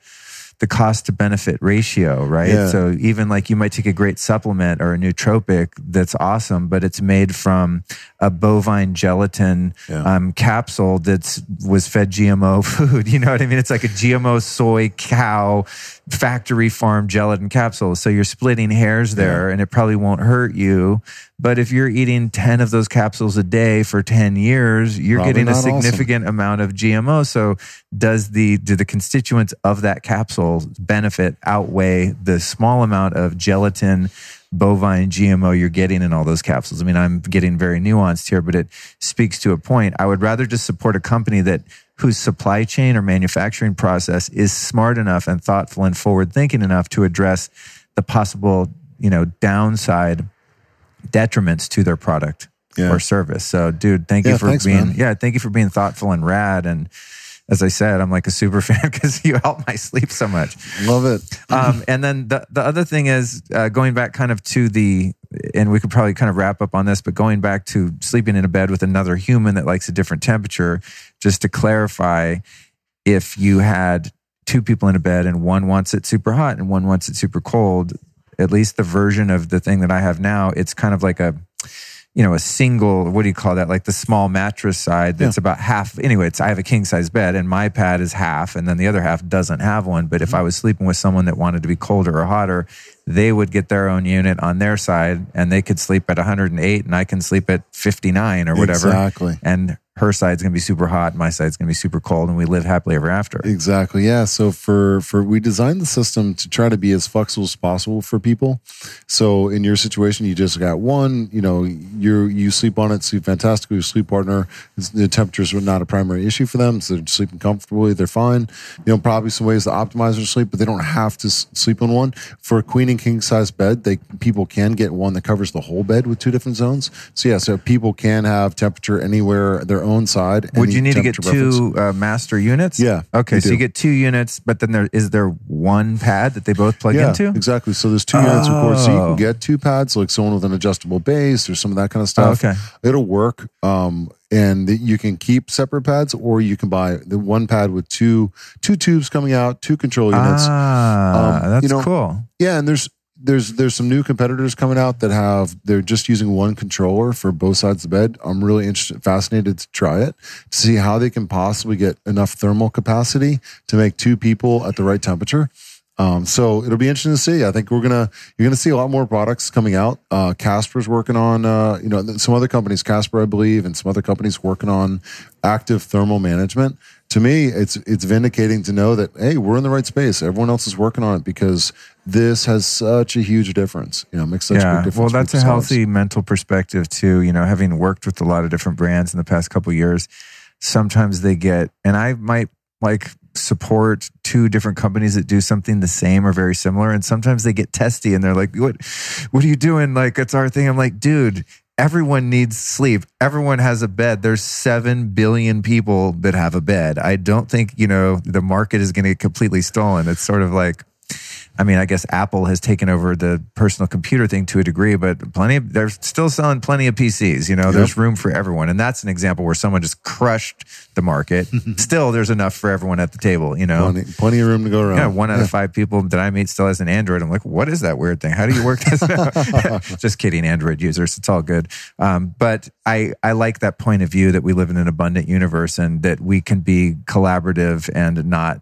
the cost to benefit ratio, right? Yeah. So even like you might take a great supplement or a nootropic that's awesome, but it's made from a bovine gelatin Yeah. um, capsule that's was fed GMO food. You know what I mean? It's like a GMO soy cow factory farm gelatin capsules. So you're splitting hairs there, and it probably won't hurt you. But if you're eating ten of those capsules a day for ten years, you're Probably getting a not awesome. significant amount of GMO. So does the do the constituents of that capsule benefit outweigh the small amount of gelatin? bovine GMO you're getting in all those capsules. I mean, I'm getting very nuanced here, but it speaks to a point. I would rather just support a company that whose supply chain or manufacturing process is smart enough and thoughtful and forward thinking enough to address the possible, you know, downside detriments to their product Yeah. or service. So, dude, thank you for thanks, being man. yeah, thank you for being thoughtful and rad and as I said, I'm like a super fan because you help my sleep so much. Love it. Um, and then the, the other thing is uh, going back kind of to the, and we could probably kind of wrap up on this, but going back to sleeping in a bed with another human that likes a different temperature, just to clarify, if you had two people in a bed and one wants it super hot and one wants it super cold, at least the version of the thing that I have now, it's kind of like a, you know, a single, what do you call that? Like the small mattress side that's about half. Anyway, it's, I have a king size bed and my pad is half and then the other half doesn't have one. But if mm-hmm. I was sleeping with someone that wanted to be colder or hotter, they would get their own unit on their side and they could sleep at 108 and I can sleep at 59 or whatever. Exactly. And her side's going to be super hot, my side's going to be super cold and we live happily ever after. Exactly. Yeah. So for for we designed the system to try to be as flexible as possible for people. So in your situation, you just got one. You know, you you sleep on it, sleep fantastically. Your sleep partner, the temperatures are not a primary issue for them, so they're sleeping comfortably. They're fine. You know, probably some ways to optimize their sleep, but they don't have to sleep on one. For a queen and king size bed, they people can get one that covers the whole bed with two different zones. So yeah, so people can have temperature anywhere their own side. Would you need to get two uh, master units? Yeah, Okay, so do. you get two units, but then there is there one pad that they both plug Yeah, into? exactly. So there's two units, of course. So you Oh. can get two pads, like someone with an adjustable base or some of that kind of stuff. Oh, okay. It'll work. Um, and th- you can keep separate pads, or you can buy the one pad with two two tubes coming out, two control units. Ah, Um, that's you know, cool. Yeah, and there's there's there's some new competitors coming out that have they're just using one controller for both sides of the bed. I'm really interested, fascinated to try it to see how they can possibly get enough thermal capacity to make two people at the right temperature. Um, so it'll be interesting to see. I think we're gonna you're gonna see a lot more products coming out. Uh, Casper's working on uh, you know some other companies, Casper I believe, and some other companies working on active thermal management. To me, it's it's vindicating to know that hey, we're in the right space. Everyone else is working on it because this has such a huge difference. You know, makes such a big difference. well, that's a healthy mental perspective too. You know, having worked with a lot of different brands in the past couple years, sometimes they get, and I might like support two different companies that do something the same or very similar. And sometimes they get testy and they're like, what, what are you doing? Like, it's our thing. I'm like, dude, everyone needs sleep. Everyone has a bed. There's 7 billion people that have a bed. I don't think, you know, the market is going to get completely stolen. It's sort of like, I mean, I guess Apple has taken over the personal computer thing to a degree, but plenty of, they're still selling plenty of PCs. You know, yep. there's room for everyone. And that's an example where someone just crushed the market. still, there's enough for everyone at the table, you know? Plenty, plenty of room to go around. Yeah, one out yeah. of five people that I meet still has an Android. I'm like, what is that weird thing? How do you work this out? just kidding, Android users. It's all good. Um, but I, I like that point of view that we live in an abundant universe and that we can be collaborative and not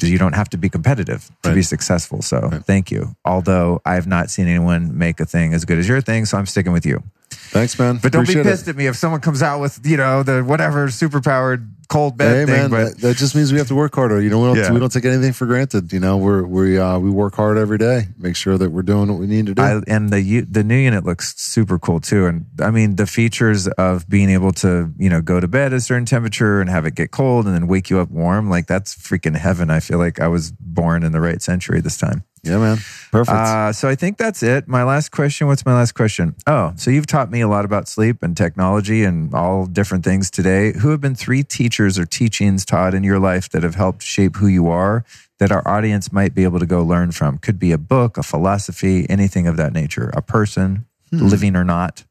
you don't have to be competitive to right. be successful. So right. thank you. Although I have not seen anyone make a thing as good as your thing, so I'm sticking with you. Thanks, man. But don't Appreciate be pissed it. at me if someone comes out with you know the whatever super powered cold bed hey, thing. Man, but that, just means we have to work harder. You know, we don't, yeah. we don't take anything for granted. You know, we're we uh, we work hard every day, make sure that we're doing what we need to do. I, and the the new unit looks super cool too. And I mean, the features of being able to you know go to bed at a certain temperature and have it get cold and then wake you up warm, like that's freaking heaven. I feel like I was born in the right century this time. Yeah, man. Perfect. Uh, so I think that's it. My last question. What's my last question? Oh, so you've taught me a lot about sleep and technology and all different things today. Who have been three teachers or teachings taught in your life that have helped shape who you are that our audience might be able to go learn from? Could be a book, a philosophy, anything of that nature, a person, hmm. living or not.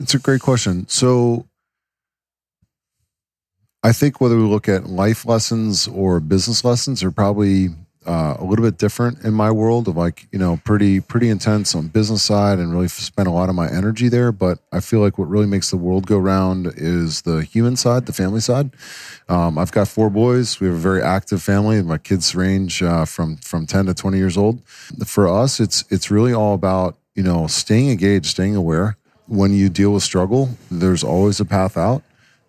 It's a great question. So I think whether we look at life lessons or business lessons are probably uh, a little bit different in my world of like you know pretty pretty intense on business side and really spend a lot of my energy there. But i feel like what really makes the world go round is the human side the family side. Um, i've got four boys. We have a very active family. My kids range uh, from from 10 to 20 years old. For us it's it's really all about you know staying engaged staying aware. When you deal with struggle there's always a path out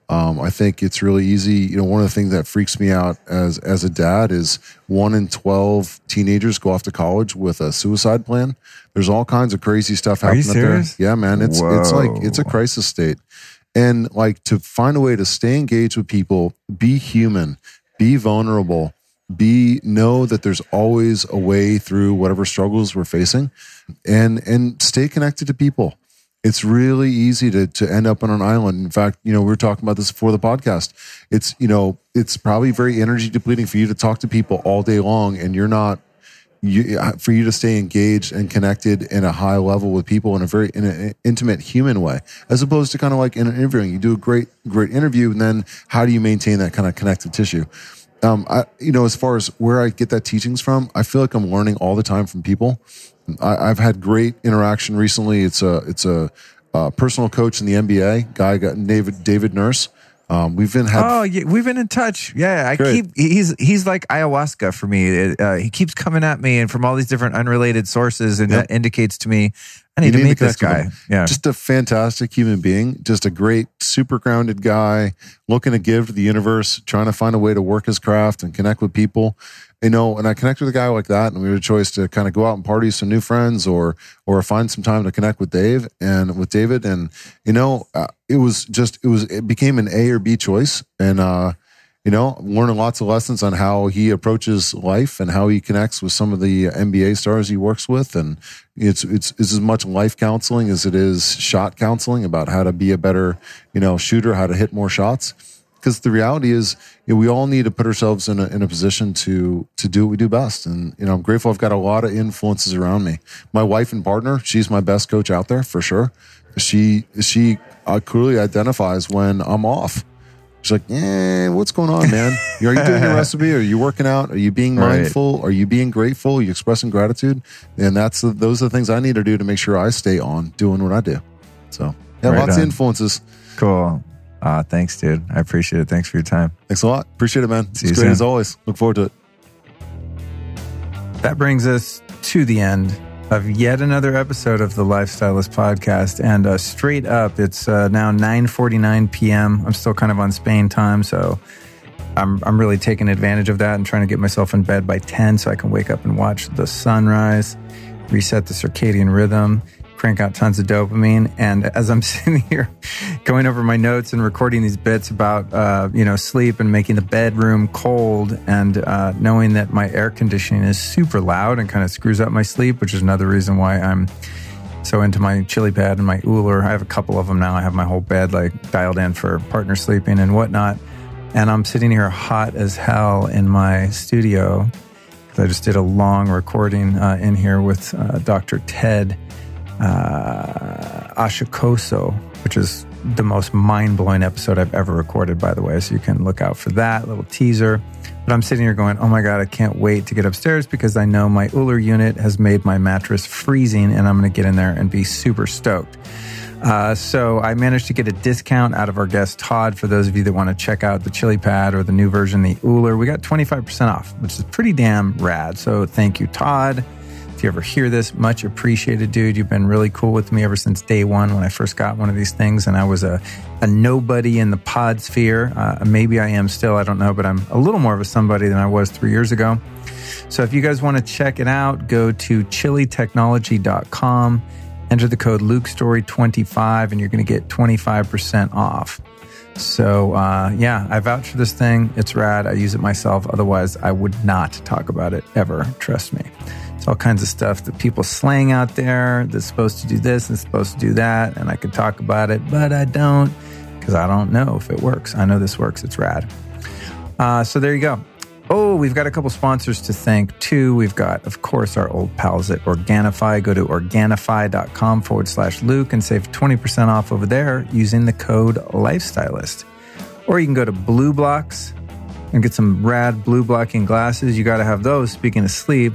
um, I think it's really easy. You know, one of the things that freaks me out as as a dad is one in twelve teenagers go off to college with a suicide plan. There's all kinds of crazy stuff happening there. Yeah, man, it's Whoa. it's like it's a crisis state, and like to find a way to stay engaged with people, be human, be vulnerable, be know that there's always a way through whatever struggles we're facing, and and stay connected to people it's really easy to to end up on an island. In fact, you know, we were talking about this before the podcast. It's you know, it's probably very energy depleting for you to talk to people all day long, and you're not you, for you to stay engaged and connected in a high level with people in a very in an intimate human way, as opposed to kind of like in an interviewing. You do a great great interview, and then how do you maintain that kind of connective tissue? Um, I, you know, as far as where I get that teachings from, I feel like I'm learning all the time from people. I, have had great interaction recently. It's a it's a, a, personal coach in the NBA guy got David David Nurse. Um, we've been had, oh yeah, we've been in touch. Yeah, I great. keep he's he's like ayahuasca for me. Uh, he keeps coming at me and from all these different unrelated sources, and yep. that indicates to me I need, need to meet this guy. Yeah, just a fantastic human being. Just a great, super grounded guy, looking to give to the universe, trying to find a way to work his craft and connect with people. You know, and I connect with a guy like that, and we had a choice to kind of go out and party with some new friends, or or find some time to connect with Dave and with David, and you know, uh, it was just it was it became an A or B choice, and uh, you know, learning lots of lessons on how he approaches life and how he connects with some of the NBA stars he works with, and it's it's it's as much life counseling as it is shot counseling about how to be a better you know shooter, how to hit more shots. Because the reality is you know, we all need to put ourselves in a, in a position to to do what we do best. And you know i'm grateful i've got a lot of influences around me. My wife and partner she's my best coach out there for sure. She she uh, clearly identifies when i'm off she's like eh, what's going on man are you doing your recipe are you working out are you being mindful right. are you being grateful are you expressing gratitude and that's the, those are the things i need to do to make sure i stay on doing what i do so yeah right lots on. of influences cool uh, thanks, dude. I appreciate it. Thanks for your time. Thanks a lot. Appreciate it, man. See it's great soon. as always. Look forward to it. That brings us to the end of yet another episode of the Lifestylist podcast. And uh, straight up, it's uh, now 9.49 p.m. I'm still kind of on Spain time, so I'm, I'm really taking advantage of that and trying to get myself in bed by 10 so I can wake up and watch the sunrise, reset the circadian rhythm crank out tons of dopamine. And as I'm sitting here going over my notes and recording these bits about, uh, you know, sleep and making the bedroom cold and uh, knowing that my air conditioning is super loud and kind of screws up my sleep, which is another reason why I'm so into my chili pad and my OOLER. I have a couple of them now. I have my whole bed like dialed in for partner sleeping and whatnot. And I'm sitting here hot as hell in my studio I just did a long recording uh, in here with uh, Dr. Ted uh, Achacoso, which is the most mind blowing episode I've ever recorded, by the way. So you can look out for that little teaser. But I'm sitting here going, oh my God, I can't wait to get upstairs because I know my OOLER unit has made my mattress freezing and I'm going to get in there and be super stoked. Uh, so I managed to get a discount out of our guest Todd for those of you that want to check out the chiliPAD or the new version, the OOLER. We got 25% off, which is pretty damn rad. So thank you, Todd. You ever hear this, much appreciated, dude. You've been really cool with me ever since day one when I first got one of these things, and I was a, a nobody in the pod sphere. Uh, maybe I am still, I don't know, but I'm a little more of a somebody than I was three years ago. So if you guys want to check it out, go to chilitechnology.com enter the code LukeStorey25 and you're going to get 25% off. So, uh, yeah, I vouch for this thing. It's rad. I use it myself. Otherwise, I would not talk about it ever. Trust me. It's all kinds of stuff that people slang out there that's supposed to do this and supposed to do that. And I could talk about it, but I don't because I don't know if it works. I know this works. It's rad. Uh, so there you go. Oh, we've got a couple sponsors to thank too. We've got, of course, our old pals at Organifi. Go to Organifi.com forward slash Luke and save 20% off over there using the code Lifestylist. Or you can go to BluBlox and get some rad blue blocking glasses. You got to have those, speaking of sleep.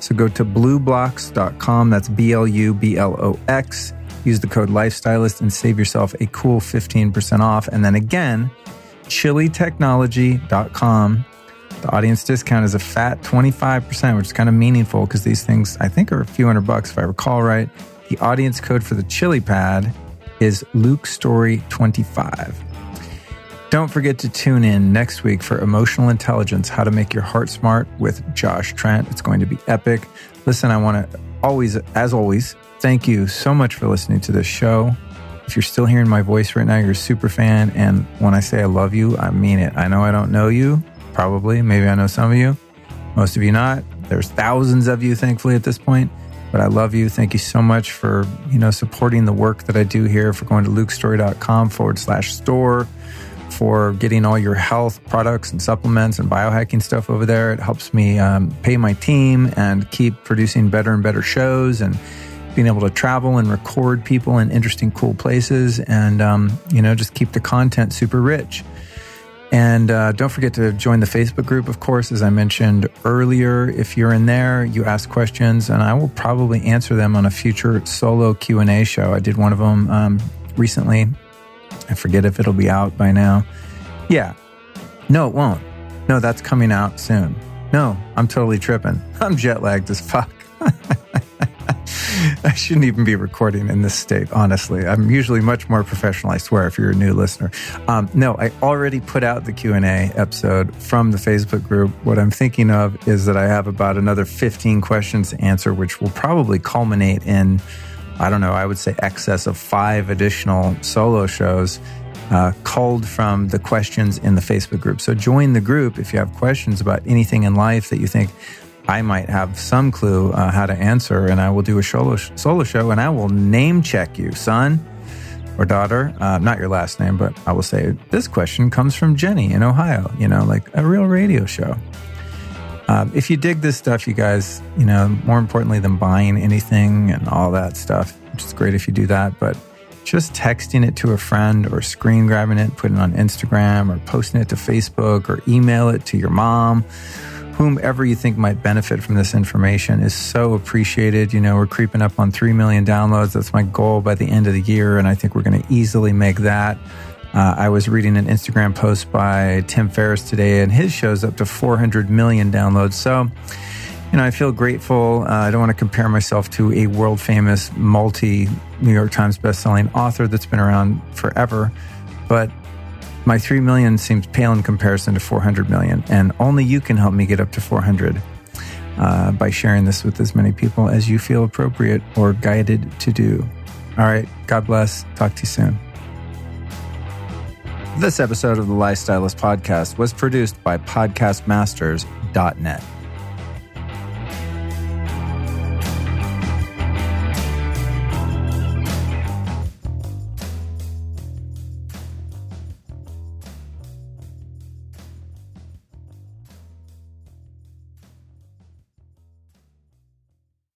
So go to blublox.com. That's B L U B L O X. Use the code Lifestylist and save yourself a cool 15% off. And then again, chilitechnology.com the audience discount is a fat 25%, which is kind of meaningful because these things, I think, are a few hundred bucks if I recall right. The audience code for the chiliPAD is Luke Storey 25. Don't forget to tune in next week for Emotional Intelligence How to Make Your Heart Smart with Josh Trent. It's going to be epic. Listen, I want to always, as always, thank you so much for listening to this show. If you're still hearing my voice right now, you're a super fan. And when I say I love you, I mean it. I know I don't know you, probably. Maybe I know some of you, most of you not. There's thousands of you, thankfully, at this point. But I love you. Thank you so much for, you know, supporting the work that I do here, for going to lukestorey.com forward slash store, for getting all your health products and supplements and biohacking stuff over there. It helps me um, pay my team and keep producing better and better shows and being able to travel and record people in interesting, cool places and, um, you know, just keep the content super rich. And uh, don't forget to join the Facebook group, of course, as I mentioned earlier. If you're in there, you ask questions, and I will probably answer them on a future solo Q and A show. I did one of them um, recently. I forget if it'll be out by now. Yeah, no, it won't. No, that's coming out soon. No, I'm totally tripping. I'm jet lagged as fuck. I shouldn't even be recording in this state, honestly. I'm usually much more professional, I swear, if you're a new listener. Um, no, I already put out the Q&A episode from the Facebook group. What I'm thinking of is that I have about another 15 questions to answer, which will probably culminate in, I don't know, I would say excess of five additional solo shows uh, culled from the questions in the Facebook group. So join the group if you have questions about anything in life that you think I might have some clue uh, how to answer, and I will do a solo, solo show and I will name check you, son or daughter. Uh, not your last name, but I will say this question comes from Jenny in Ohio, you know, like a real radio show. Um, if you dig this stuff, you guys, you know, more importantly than buying anything and all that stuff, which is great if you do that, but just texting it to a friend or screen grabbing it, putting it on Instagram or posting it to Facebook or email it to your mom whomever you think might benefit from this information is so appreciated. You know, we're creeping up on 3 million downloads. That's my goal by the end of the year. And I think we're going to easily make that. Uh, I was reading an Instagram post by Tim Ferriss today, and his show's up to 400 million downloads. So, you know, I feel grateful. Uh, I don't want to compare myself to a world famous, multi New York Times bestselling author that's been around forever, but my 3 million seems pale in comparison to 400 million. And only you can help me get up to 400 uh, by sharing this with as many people as you feel appropriate or guided to do. All right. God bless. Talk to you soon. This episode of the Lifestylist Podcast was produced by PodcastMasters.net.